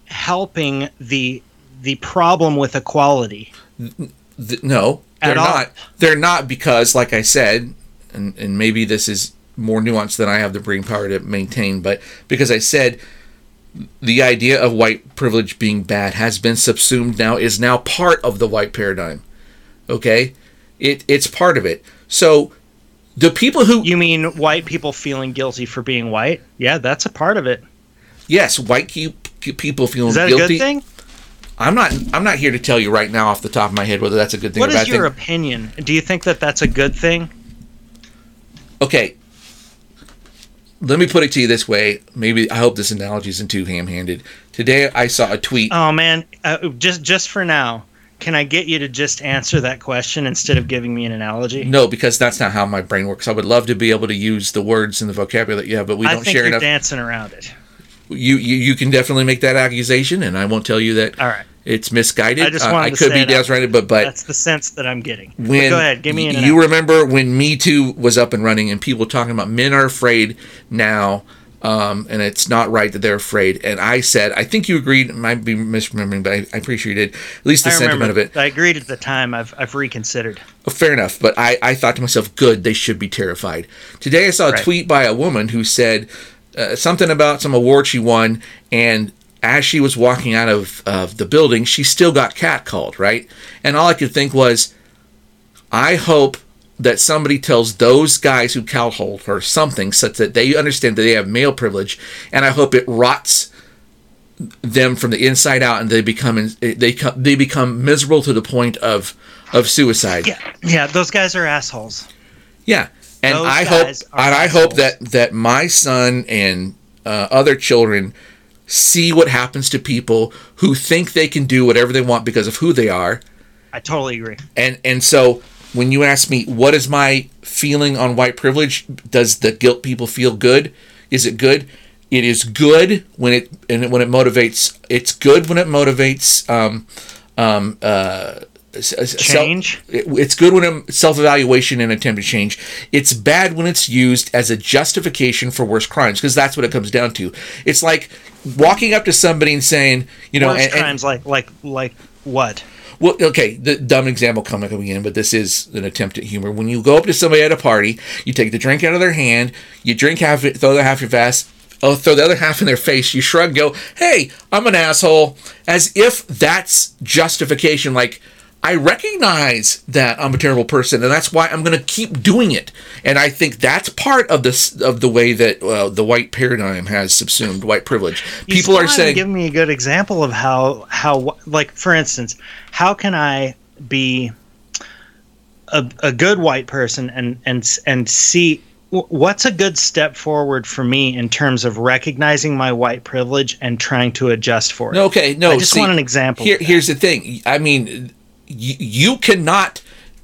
helping the the problem with equality. Th- no, they're not. They're not because, like I said, and, and maybe this is more nuanced than I have the brain power to maintain, but because I said the idea of white privilege being bad has been subsumed now, is now part of the white paradigm. Okay? It, it's part of it. So the people who, You mean white people feeling guilty for being white? Yeah, that's a part of it. yes, white pe- pe- people feeling Is that guilty. a good thing? I'm not. I'm not here to tell you right now off the top of my head whether that's a good thing What or bad is your thing. opinion? Do you think that that's a good thing? okay let me put it to you this way maybe i hope this analogy isn't too ham-handed today i saw a tweet Oh man, uh, just just for now, can I get you to just answer that question instead of giving me an analogy? no because that's not how my brain works i would love to be able to use the words and the vocabulary that you have but we I don't think share you're enough dancing around it. you, you you can definitely make that accusation and i won't tell you that All right, it's misguided I just Uh, i to could say be that. dancing around it but but that's the sense that I'm getting. But when go ahead, give me an you analogy. remember when me too was up and running and people talking about men are afraid now um, and it's not right that they're afraid and i said i think you agreed might be misremembering but i, I pretty sure you did at least the I sentiment remember. of it I agreed at the time. I've I've reconsidered. Oh, fair enough but I, I thought to myself good they should be terrified today i saw a Right. tweet by a woman who said uh, something about some award she won and as she was walking out of, of the building she still got catcalled right and all i could think was I hope that somebody tells those guys who catcalled her something such that they understand that they have male privilege, and I hope it rots them from the inside out, and they become they they become miserable to the point of of suicide. Yeah, yeah. Those guys are assholes. Yeah, and Those I hope and I hope that that my son and uh, other children see what happens to people who think they can do whatever they want because of who they are I totally agree. and and so when you ask me what is my feeling on white privilege does the guilt people feel good is it good it is good when it and when it motivates it's good when it motivates um, um, uh, s- self- Change? it- it's good when a self-evaluation and attempt to change. It's bad when it's used as a justification for worse crimes because that's what it comes down to. It's like walking up to somebody and saying, you know, Worse and- and- crimes like like like what? Well, okay, the dumb example coming again, but this is an attempt at humor. When you go up to somebody at a party, you take the drink out of their hand, you drink half it, throw the half your vest, oh, throw the other half in their face, you shrug, go, hey, I'm an asshole, as if that's justification. Like, I recognize that I'm a terrible person, and that's why I'm going to keep doing it. And I think that's part of this of the way that uh, the white paradigm has subsumed white privilege. You People are saying, Give me a good example of how how like for instance, how can I be a, a good white person and and and see what's a good step forward for me in terms of recognizing my white privilege and trying to adjust for it. No, okay, no. I just see, want an example. Here, here's the thing. I mean, you, you cannot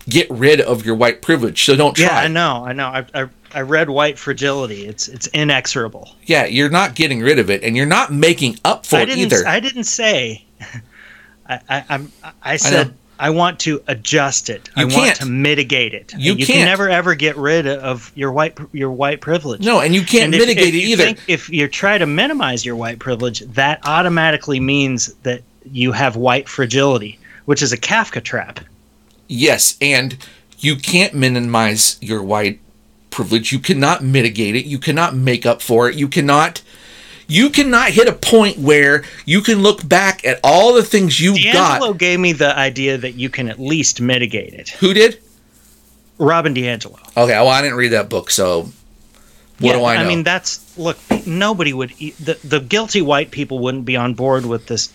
get rid of your white privilege, so don't try. yeah, I know, I know. I, I I read White Fragility. It's it's inexorable. Yeah, you're not getting rid of it, and you're not making up for I it either. I didn't say. I, I, I'm. I said I, want to adjust it. I You want can't. to mitigate it. You you can't. never ever get rid of your white your white privilege. no, and you can't And mitigate if it you either. think- if you try to minimize your white privilege, that automatically means that you have white fragility, which is a Kafka trap. Yes, and you can't minimize your white privilege. You cannot mitigate it. You cannot make up for it. You cannot. You cannot hit a point where you can look back at all the things you DiAngelo got. gave me the idea that you can at least mitigate it. Who did? Robin DiAngelo. Okay, well, I didn't read that book, so what do I know? I mean, that's look. Nobody would. The the guilty white people wouldn't be on board with this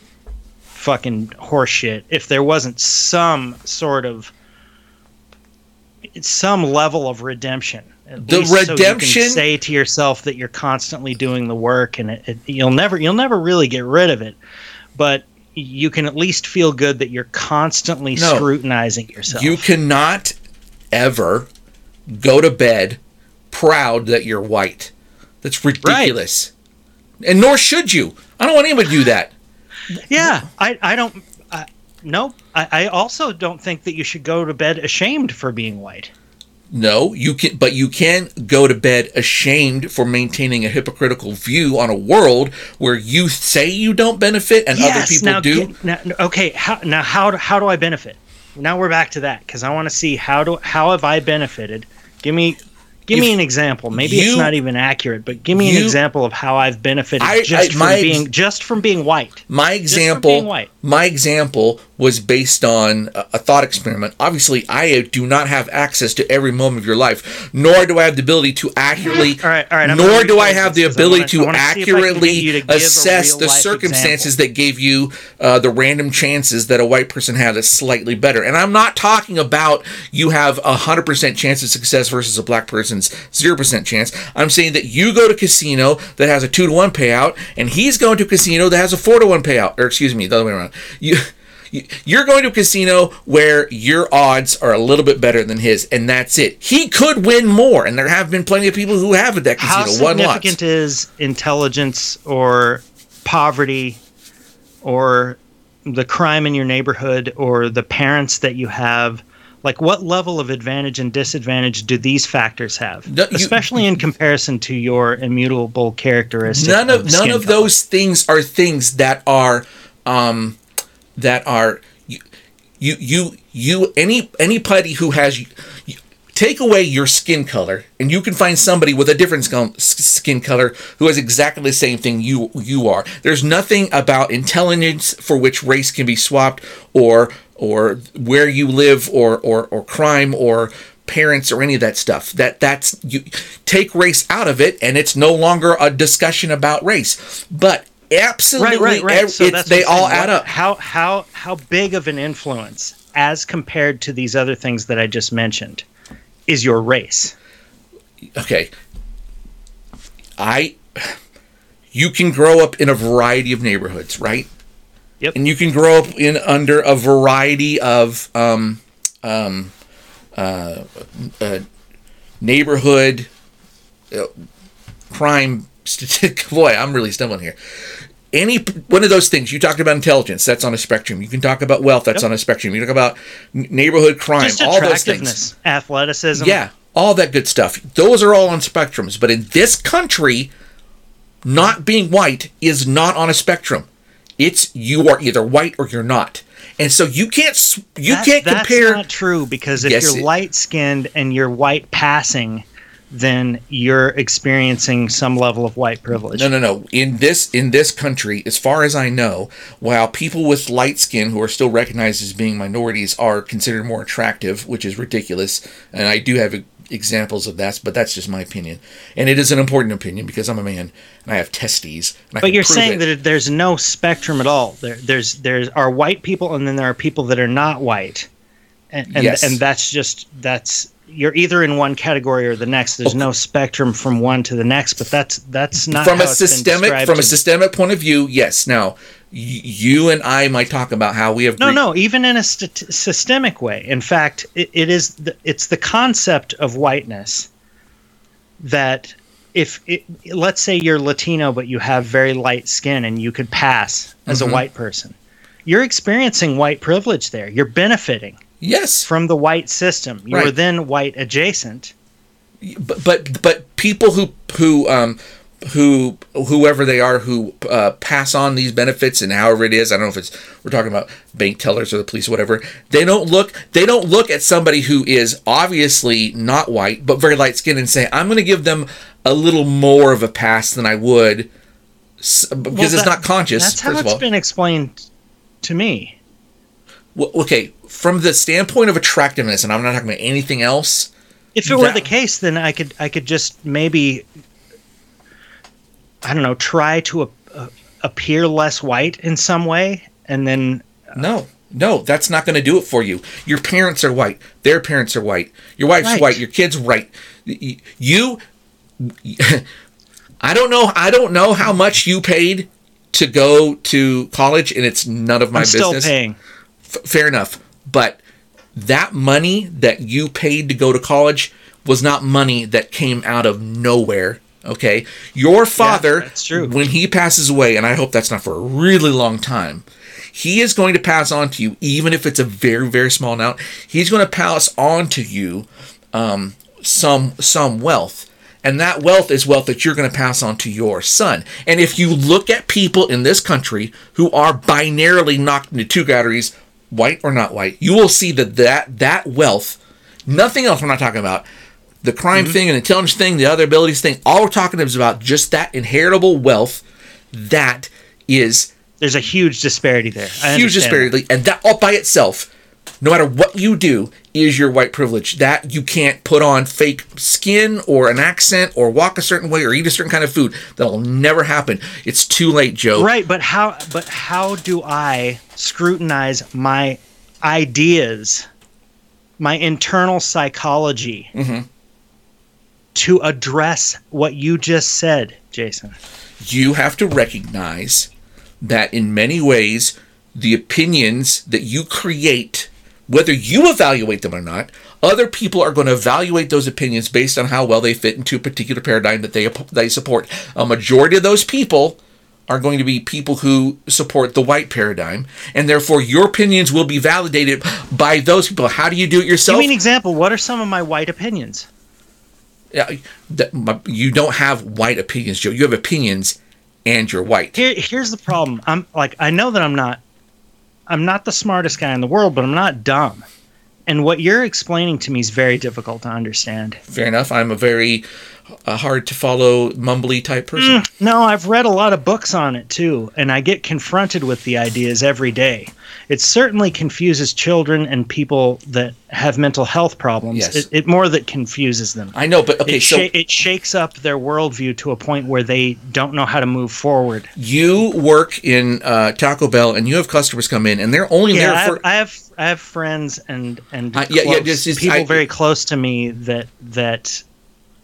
fucking horseshit if there wasn't some sort of some level of redemption. At The least so you redemption- can say to yourself that you're constantly doing the work, and it, it, you'll never you'll never really get rid of it, but you can at least feel good that you're constantly No. scrutinizing yourself. You cannot ever go to bed proud that you're white. That's ridiculous. And nor should you. I don't want anyone to do that. Yeah, I, I don't. Uh, no, I, I also don't think that you should go to bed ashamed for being white. No, you can but you can go to bed ashamed for maintaining a hypocritical view on a world where you say you don't benefit and other people now, do. get- now, okay, how, now how do- how do I benefit? Now we're back to that because I want to see how do how have I benefited? Give me give me an example. Maybe you- it's not even accurate, but give me an example of how I've benefited I- just I- from my being just from being white. My example, being white. my example was based on a, a thought experiment. Obviously, I do not have access to every moment of your life, nor do I have the ability to accurately. All right, all right, nor do I have the ability wanna- to wanna see if I can get accurately to assess the circumstances that gave you uh, the random chances that a white person had that's slightly better. And I'm not talking about you have a hundred percent chance of success versus a black person's zero percent chance. I'm saying that you go to casino that has a two to one payout, and he's going to a casino that has a four to one payout. Or excuse me, the other way around. You. You- You're going to a casino where your odds are a little bit better than his, and that's it. He could win more, and there have been plenty of people who have at that How casino lots. significant is intelligence or poverty or the crime in your neighborhood or the parents that you have? Like, what level of advantage and disadvantage do these factors have, No, you- especially in comparison to your immutable characteristics? none of none of color? those things are things that are um that are you you you, you any anybody who has you, take away your skin color and you can find somebody with a different skin, color who has exactly the same thing you you are. There's nothing about intelligence for which race can be swapped or or where you live or or or crime or parents or any of that stuff. That that's you take race out of it and it's no longer a discussion about race. But absolutely right, right, right. So they all saying. add up How how how big of an influence, as compared to these other things that I just mentioned, is your race? okay i you can grow up in a variety of neighborhoods right Yep. and you can grow up in under a variety of um um uh, uh neighborhood uh, crime statistic boy i'm really stumbling here any one of those things you talked about intelligence that's on a spectrum. You can talk about wealth that's Yep. on a spectrum. You talk about neighborhood crime all those attractiveness, things athleticism. yeah all that good stuff. Those are all on spectrums but in this country not being white is not on a spectrum. It's you are either white or you're not. And so you can't you That- can't that's compare not true because if Yes, you're light skinned and you're white passing, then you're experiencing some level of white privilege. No, no, no. In this in this country, as far as I know, while people with light skin who are still recognized as being minorities are considered more attractive, which is ridiculous, and I do have examples of that, but that's just my opinion, and it is an important opinion because I'm a man and I have testes. I But you're saying it. that there's no spectrum at all. There, there's there's are white people, and then there are people that are not white, and and, Yes. and that's just that's you're either in one category or the next. There's no spectrum from one to the next, but that's that's not from a systemic from a systemic point of view, yes. Now, y- you and I might talk about how we have No, re- no, even in a st- systemic way. In fact, it, it is the, it's the concept of whiteness that if it, let's say you're Latino but you have very light skin and you could pass as Mm-hmm. a white person, you're experiencing white privilege there. You're benefiting yes, from the white system. You're Right. then white adjacent. but but but people who who um who whoever they are who uh, pass on these benefits and however it is i don't know if it's we're talking about bank tellers or the police or whatever they don't look they don't look at somebody who is obviously not white but very light skinned and say i'm going to give them a little more of a pass than i would because Well, it's not conscious That's how all been explained to me. Well, okay from the standpoint of attractiveness and i'm not talking about anything else If it were That- the case, then I could I could just maybe I don't know try to a, a, appear less white in some way, and then uh, No, no, that's not going to do it for you. Your parents are white. Their parents are white. Your wife's Right. white. Your kid's white. You, I don't know. I don't know how much you paid to go to college, and it's none of my I'm still business. paying. F- fair enough, but that money that you paid to go to college was not money that came out of nowhere. Okay, your father, that's true. when he passes away, and I hope that's not for a really long time, he is going to pass on to you, even if it's a very, very small amount. He's going to pass on to you um, some some wealth, and that wealth is wealth that you're going to pass on to your son. And if you look at people in this country who are binarily knocked into two categories, white or not white, you will see that that, that wealth, nothing else. We're not talking about the crime mm-hmm. thing and intelligence thing, the other abilities thing. All we're talking about is about just that inheritable wealth that is There's a huge disparity there. I huge disparity, and that all by itself, no matter what you do, is your white privilege. That you can't put on fake skin or an accent or walk a certain way or eat a certain kind of food. That'll never happen. It's too late, Joe. Right, but how? But how do I scrutinize my ideas, my internal psychology, Mm-hmm. to address what you just said, Jason? You have to recognize that in many ways, the opinions that you create, whether you evaluate them or not, other people are going to evaluate those opinions based on how well they fit into a particular paradigm that they they support. A majority of those people are going to be people who support the white paradigm, and therefore your opinions will be validated by those people. How do you do it yourself? Give me an example. What are some of my white opinions? Yeah, you don't have white opinions, Joe. You have opinions, and you're white. Here, here's the problem. I'm like, I know that I'm not, I'm not the smartest guy in the world, but I'm not dumb. And what you're explaining to me is very difficult to understand. Fair enough. I'm a very uh, hard to follow, mumbly type person. No, I've read a lot of books on it too, and I get confronted with the ideas every day. It certainly confuses children and people that have mental health problems. Yes. It, it more that confuses them. I know, but okay, it, so sha- it shakes up their worldview to a point where they don't know how to move forward. you work in uh, Taco Bell, and you have customers come in, and they're only Yeah, there I for. have, I have I have friends and and Uh, yeah, yeah, just- just- people I- very close to me that that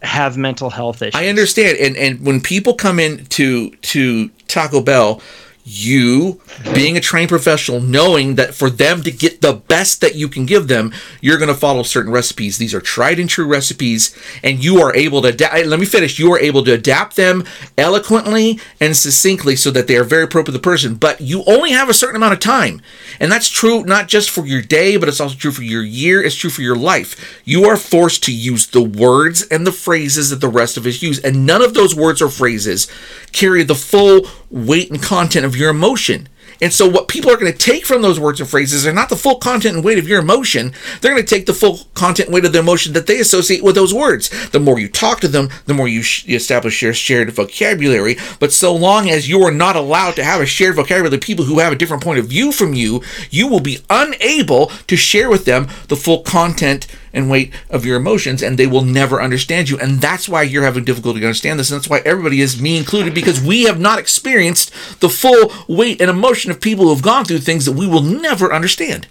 have mental health issues. I understand, and and when people come in to to Taco Bell, you being a trained professional knowing that for them to get the best that you can give them you're going to follow certain recipes. These are tried and true recipes and you are able to let me finish you are able to adapt them eloquently and succinctly so that they are very appropriate to the person but you only have a certain amount of time. And that's true not just for your day but it's also true for your year it's true for your life. You are forced to use the words and the phrases that the rest of us use and none of those words or phrases carry the full weight and content of your emotion. And so, what people are going to take from those words and phrases are not the full content and weight of your emotion. They're going to take the full content and weight of the emotion that they associate with those words. The more you talk to them, the more you, sh- you establish your shared vocabulary. But so long as you are not allowed to have a shared vocabulary with people who have a different point of view from you, you will be unable to share with them the full content and weight of your emotions, and they will never understand you. And that's why you're having difficulty understanding this. And that's why everybody is, me included, because we have not experienced the full weight and emotion of people who have gone through things that we will never understand.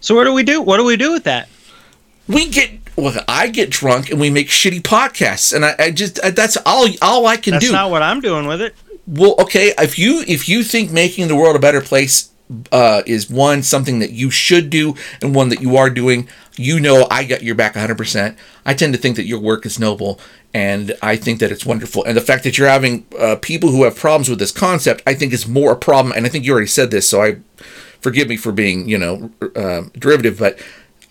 So what do we do? What do we do with that? We get well, I get drunk and we make shitty podcasts, and I, I just I, that's all all I can That's do. not what I'm doing with it. well, okay, if you if you think making the world a better place uh, is one something that you should do and one that you are doing, you know I got your back 100%. I tend to think that your work is noble and I think that it's wonderful. And the fact that you're having uh, people who have problems with this concept, I think is more a problem. And I think you already said this, so I forgive me for being you know uh, derivative, but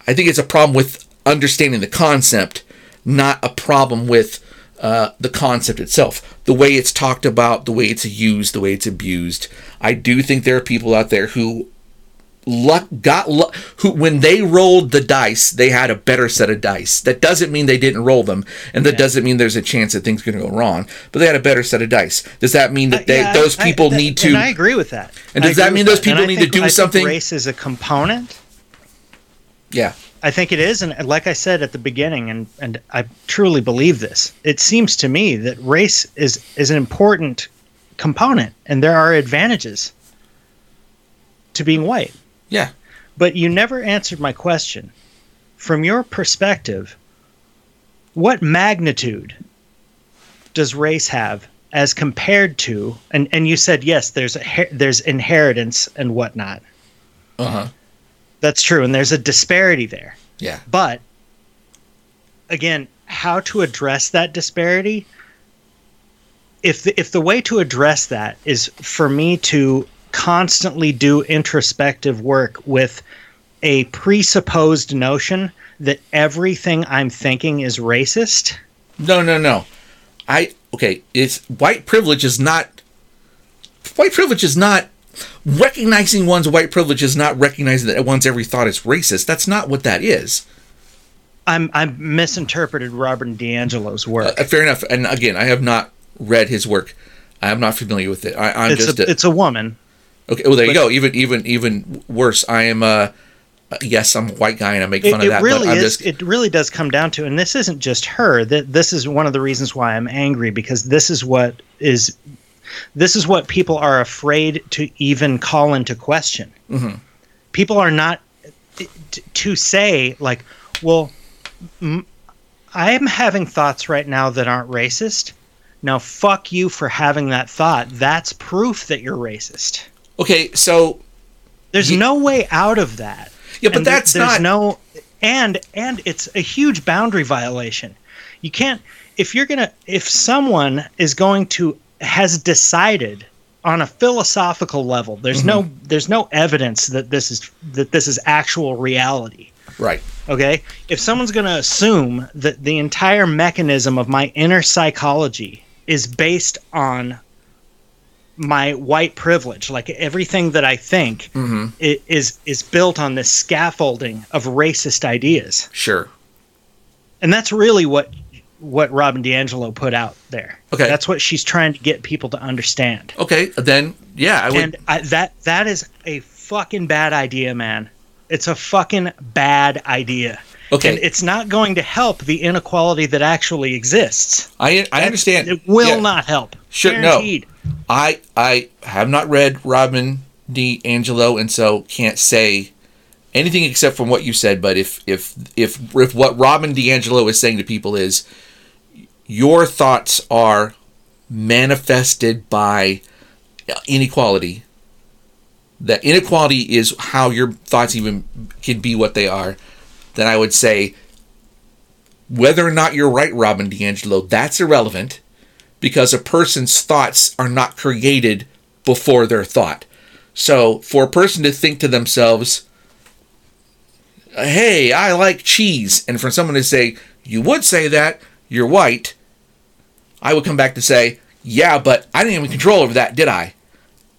I think it's a problem with understanding the concept, not a problem with uh, the concept itself, the way it's talked about, the way it's used, the way it's abused. I do think there are people out there who luck got luck who when they rolled the dice they had a better set of dice. That doesn't mean they didn't roll them and that doesn't mean there's a chance that things are going to go wrong but they had a better set of dice. Does that mean that they Uh, Yeah, those people I- need to I agree with that. And does that mean those people And need to do I think something- Race is a component. yeah I think it is, and like I said at the beginning, and and I truly believe this. It seems to me that race is is an important component, and there are advantages to being white. yeah But you never answered my question. From your perspective, what magnitude does race have as compared to? And and you said yes, there's a there's inheritance and whatnot. uh-huh That's true, and there's a disparity there. yeah But again, how to address that disparity? If the, if the way to address that is for me to constantly do introspective work with a presupposed notion that everything I'm thinking is racist, No, no, no. I okay. It's white privilege is not. White privilege is not recognizing one's white privilege is not recognizing that one's every thought is racist. That's not what that is. I'm I'm misinterpreted Robert DiAngelo's work. Uh, fair enough. And again, I have not read his work. I am not familiar with it. I, I'm it's just a, a, it's a woman. okay. Well, there you go. Even even even worse. I am. Uh, uh, yes, I'm a white guy and I make It, fun of it really but I'm is. just It really does come down to, and this isn't just her. That this is one of the reasons why I'm angry because this is what is, this is what people are afraid to even call into question. Mm-hmm. People are not t- to say like, well, m- I am having thoughts right now that aren't racist. Now, fuck you for having that thought. That's proof that you're racist. okay. So There's Ye- no way out of that. Yeah, but And there- that's there's not- no and and it's a huge boundary violation. You can't if you're gonna if someone is going to has decided on a philosophical level. There's no Mm-hmm. there's no evidence that this is that this is actual reality. right. Okay, if someone's going to assume that the entire mechanism of my inner psychology is based on my white privilege, like everything that I think Mhm. is is built on this scaffolding of racist ideas, Sure. and that's really what what Robin DiAngelo put out there. Okay. that's what she's trying to get people to understand, Okay. Then yeah, I would. and I, that that is a fucking bad idea, man. It's a fucking bad idea. Okay. And it's not going to help the inequality that actually exists. I I understand. It will Yeah. not help. Sure, no. Guaranteed. I I have not read Robin DiAngelo, and so can't say anything except from what you said. But if if if if what Robin D'Angelo is saying to people is your thoughts are manifested by inequality, that inequality is how your thoughts even can be what they are, then I would say whether or not you're right, Robin DiAngelo, that's irrelevant because a person's thoughts are not created before their thought. So for a person to think to themselves, hey, I like cheese, and for someone to say, you would say that, you're white, I would come back to say, yeah, but I didn't have control over that, did I?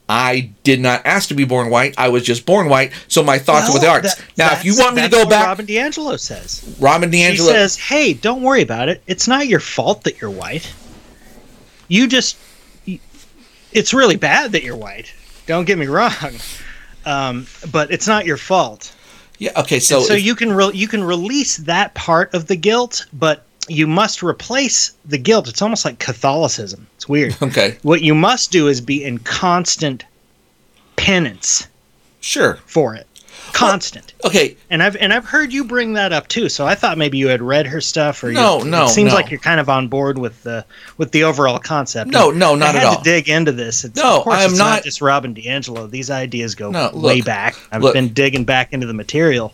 I did not ask to be born white. I was just born white, so my thoughts Well, are what they are. that- now, if you want me to go back, Robin DiAngelo says. Robin She says, "Hey, don't worry about it. It's not your fault that you're white. You just it's really bad that you're white. Don't get me wrong. Um, but it's not your fault. yeah, okay, so, So, so if- you can re- you can release that part of the guilt, but you must replace the guilt. It's almost like Catholicism. It's weird. okay, what you must do is be in constant penance sure, for it. Constant. okay, And I've and I've heard you bring that up too. So I thought maybe you had read her stuff, or No, you, no, It seems no. like you're kind of on board with the with the overall concept. No, And no, not I at had all. To dig into this. It's, No, of course, I am it's not- just Robin DiAngelo. These ideas go No, way look, back. I've look. been digging back into the material,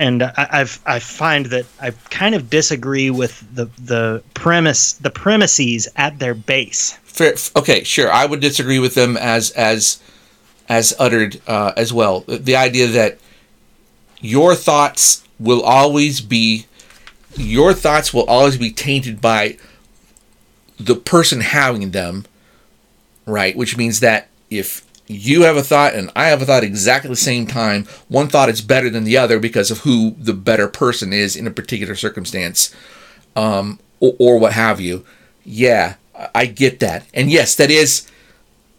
and I, I've I find that I kind of disagree with the the premise the premises at their base. fair, okay, sure. I would disagree with them as as as uttered uh, as well. The- The idea that your thoughts will always be your thoughts will always be tainted by the person having them, right? Which means that if you have a thought and I have a thought exactly the same time, one thought is better than the other because of who the better person is in a particular circumstance, um, or, or what have you. Yeah, I- get that, and yes, that is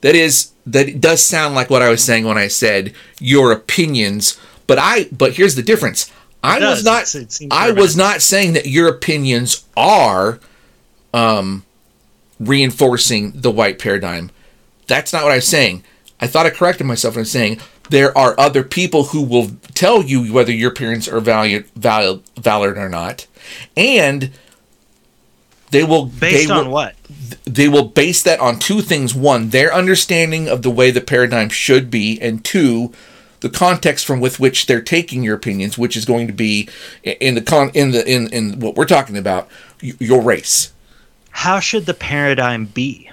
that is that does sound like what I was saying when I said your opinions. But I but here's the difference. I was not it I was not saying that your opinions are um reinforcing the white paradigm. That's not what I was saying. I thought I corrected myself and I'm saying there are other people who will tell you whether your parents are valid, valid, valid or not, and they will Based they on will, what? they will base that on two things one their understanding of the way the paradigm should be and two the context from with which they're taking your opinions which is going to be in the con in the in in what we're talking about your race How should the paradigm be?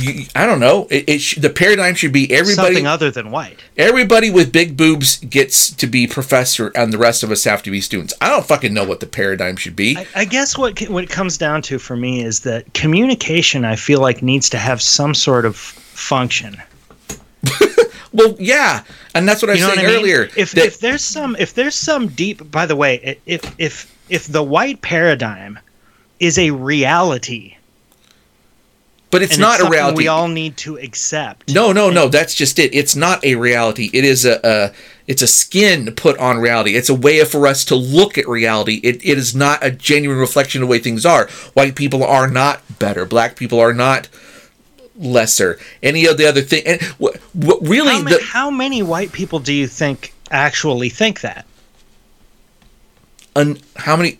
You, I don't know. It, it sh- the paradigm should be everybody. Something other than white. Everybody with big boobs gets to be professor, and the rest of us have to be students. I don't fucking know what the paradigm should be. I, I guess what what it comes down to for me is that communication. I feel like needs to have some sort of function. well, yeah, and that's what I was saying I mean? earlier. If that- if there's some if there's some deep. By the way, if if if the white paradigm is a reality, but it's and not it's a reality. we all need to accept. no, no, no. That's just it. It's not a reality. It is a, a it's a skin put on reality. It's a way for us to look at reality. It, it is not a genuine reflection of the way things are. White people are not better. Black people are not lesser. Any of the other thing. And what, what really How, ma- the how many white people do you think actually think that? un, how many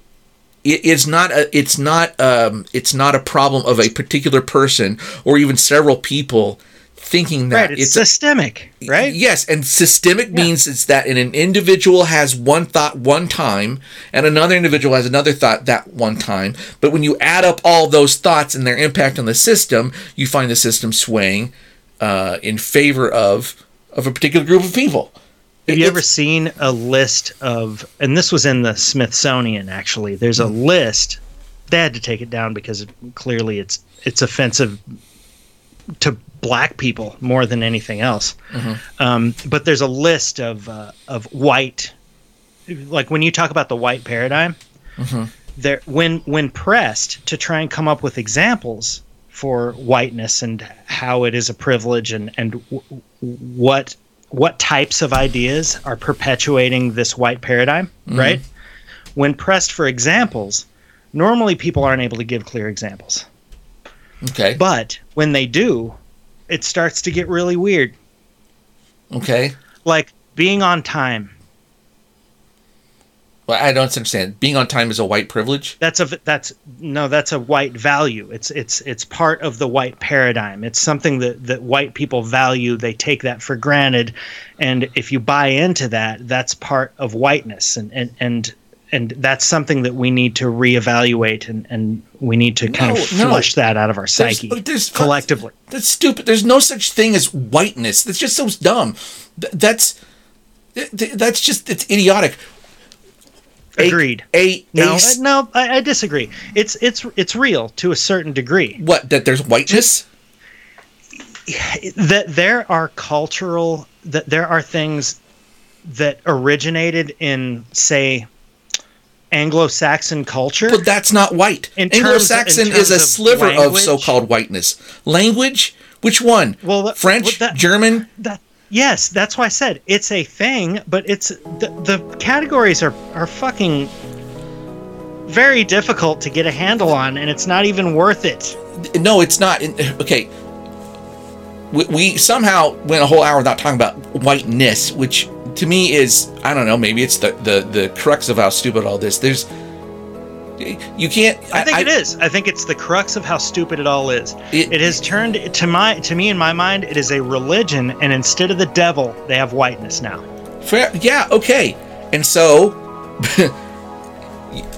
it, it's not a it's not um it's not a problem of a particular person or even several people thinking that Right, it's, systemic, right? yes and systemic means it's that an individual has one thought one time and another individual has another thought that one time. But when you add up all those thoughts and their impact on the system you find the system swaying uh, in favor of of a particular group of people Have you It's- ever seen a list of, and this was in the Smithsonian actually. There's a list. They had to take it down because it, clearly it's it's offensive to black people more than anything else. Um, but there's a list of uh, of white, like when you talk about the white paradigm, there when when pressed to try and come up with examples for whiteness and how it is a privilege and and w- what what types of ideas are perpetuating this white paradigm, mm-hmm. right? When pressed for examples, normally people aren't able to give clear examples. okay But when they do, it starts to get really weird. okay Like being on time. Well, I don't understand. Being on time is a white privilege. That's a that's no, that's a white value. It's it's it's part of the white paradigm. It's something that that white people value. They take that for granted, and if you buy into that, that's part of whiteness, and and and and that's something that we need to reevaluate, and and we need to kind No, of no. flush that out of our psyche There's- there's- collectively. That's stupid. There's no such thing as whiteness. That's just so dumb. That's th- th- that's just it's idiotic. A- Agreed. A, No, a uh, no, I, I disagree. It's it's it's real to a certain degree. what that there's whiteness. that there are cultural that there are things that originated in say Anglo-Saxon culture. But that's not white. In Anglo-Saxon in is a sliver of so-called whiteness. Language? Which one? Well, that- French, well, that- German. that, yes, that's why I said it's a thing, but it's the, the categories are are fucking very difficult to get a handle on, and it's not even worth it. No, it's not. Okay. We, we somehow went a whole hour without talking about whiteness, which to me is I don't know. Maybe it's the the the crux of how stupid all this. There's you can't. I think it is. I think it's the crux of how stupid it all is. It- It, has turned to my to me in my mind, it is a religion, and instead of the devil, they have whiteness now. Fair, yeah, okay. And so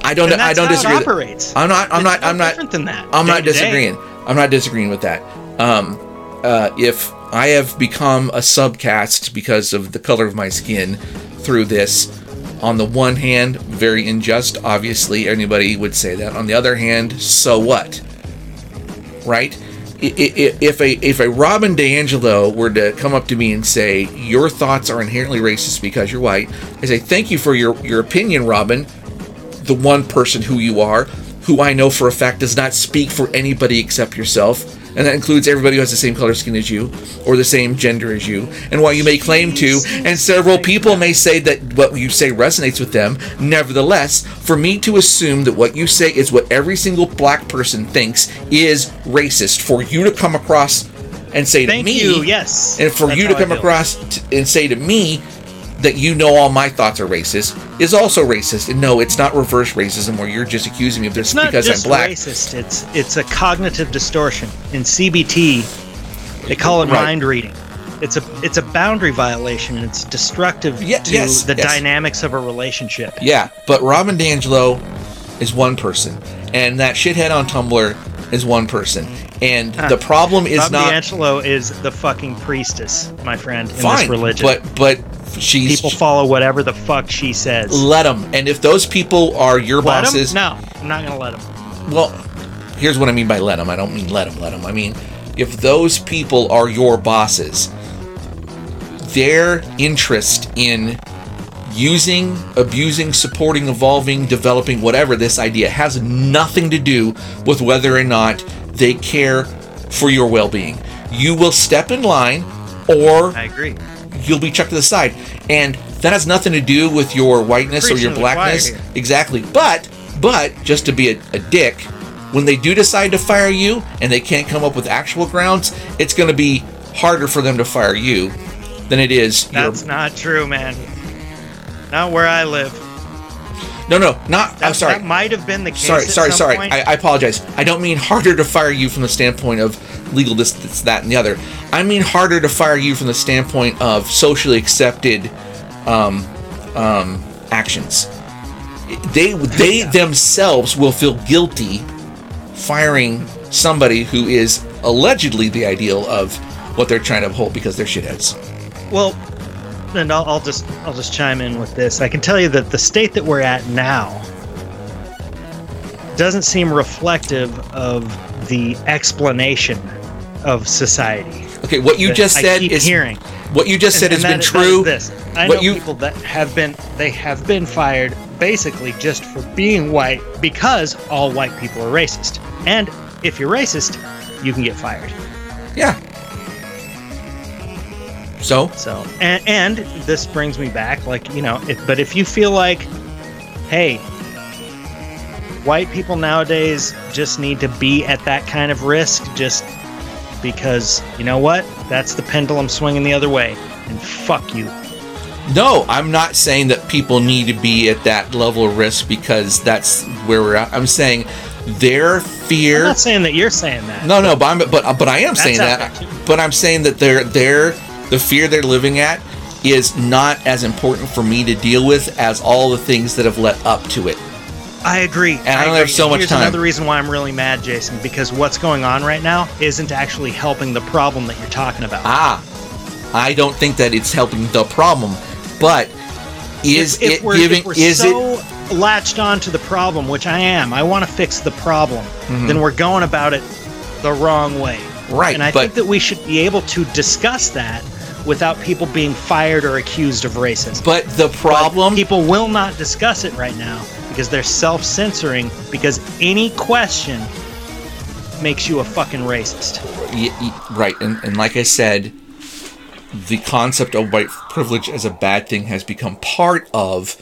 I don't. I don't disagree. operates. I'm not. I'm It's not. I'm not. different than that. I'm not to day. disagreeing. I'm not disagreeing with that. Um, uh, if I have become a subcast because of the color of my skin through this, on the one hand, very unjust. Obviously, anybody would say that. On the other hand, so what? Right? If a if a Robin DiAngelo were to come up to me and say your thoughts are inherently racist because you're white, I say thank you for your your opinion, Robin the one person who you are, who I know for a fact does not speak for anybody except yourself, and that includes everybody who has the same color skin as you or the same gender as you. And while you may claim to, and several people may say that what you say resonates with them, nevertheless, for me to assume that what you say is what every single black person thinks is racist, for you to come across and say Thank to me, you. Yes. and for That's you to come across t- and say to me that you know all my thoughts are racist is also racist. And no, it's not reverse racism where you're just accusing me of this It's not because I'm black. racist. It's it's a cognitive distortion. In CBT, they call it Right. mind reading. It's a it's a boundary violation. and It's destructive Ye- to yes, the yes. dynamics of a relationship. Yeah, but Robin DiAngelo is one person, and that shithead on Tumblr is one person. And ah. the problem is Bob not DiAngelo is the fucking priestess, my friend, in fine, this religion. but but she's people follow whatever the fuck she says. let them. And if those people are your Let bosses, No, I'm not gonna let them. Well, here's what I mean by let them. I don't mean let them, let them. I mean, if those people are your bosses, their interest in using, abusing, supporting, evolving, developing, whatever this idea has nothing to do with whether or not they care for your well being. You will step in line or I agree. you'll be chucked to the side. And that has nothing to do with your whiteness or your to the choir blackness. Exactly. But but just to be a, a dick, when they do decide to fire you and they can't come up with actual grounds, it's going to be harder for them to fire you than it is your That's not true, man. Not where I live. No, no, not That, I'm sorry. That might have been the case. sorry, sorry, sorry. I, I apologize. I don't mean harder to fire you from the standpoint of legal this, this, that, and the other. I mean harder to fire you from the standpoint of socially accepted um, um, actions. They they themselves will feel guilty firing somebody who is allegedly the ideal of what they're trying to uphold because they're shitheads. Well, and I'll, I'll just I'll just chime in with this. I can tell you that the state that we're at now doesn't seem reflective of the explanation of society. Okay, what you just I said is hearing. what you just said And- has and been that- that is true. This I What know you- people that have been they have been fired basically just for being white because all white people are racist. And if you're racist, you can get fired. Yeah. So So, and, and this brings me back, like, you know, if, but if you feel like, hey, white people nowadays just need to be at that kind of risk just because, you know what? That's the pendulum swinging the other way. And fuck you. No, I'm not saying that people need to be at that level of risk because that's where we're at. I'm saying their fear. I'm not saying that you're saying that. No, no, but I'm, but but I am saying that. But I'm saying that their their the fear they're living at is not as important for me to deal with as all the things that have led up to it. I agree. And I don't agree. have so much Here's time. another reason why I'm really mad, Jason, because what's going on right now isn't actually helping the problem that you're talking about. Ah, I don't think that it's helping the problem, but is if, if it we're, giving? if we're is it? latched on to the problem, which I am, I want to fix the problem, then we're going about it the wrong way. Mm-hmm. Right, And I think that we should be able to discuss that without people being fired or accused of racism. But the But problem. people will not discuss it right now because they're self-censoring because any question makes you a fucking racist. Right, and, and like I said, the concept of white privilege as a bad thing has become part of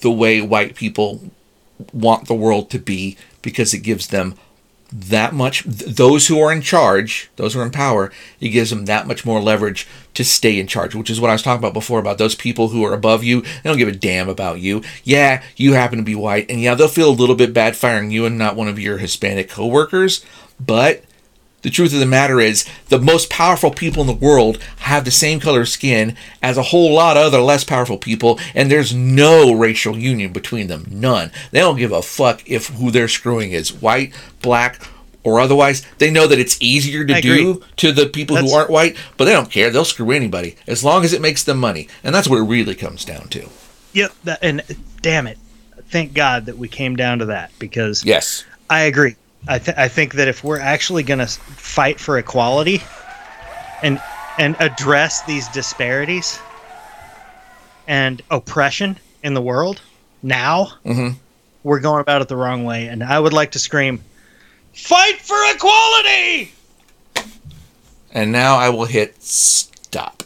the way white people want the world to be because it gives them that much th- those who are in charge those who are in power it gives them that much more leverage to stay in charge which is what i was talking about before about those people who are above you. They don't give a damn about you. Yeah you happen to be white and yeah they'll feel a little bit bad firing you and not one of your hispanic coworkers but the truth of the matter is, the most powerful people in the world have the same color of skin as a whole lot of other less powerful people, and there's no racial union between them. None. They don't give a fuck if who they're screwing is white, black, or otherwise. They know that it's easier to I do agree. to the people who aren't white, but they don't care. They'll screw anybody as long as it makes them money, and that's what it really comes down to. Yep, that, and damn it, thank God that we came down to that because Yes. I agree. I, th- I think that if we're actually going to fight for equality and and address these disparities and oppression in the world now, Mhm. we're going about it the wrong way. And I would like to scream, "Fight for equality!" And now I will hit stop.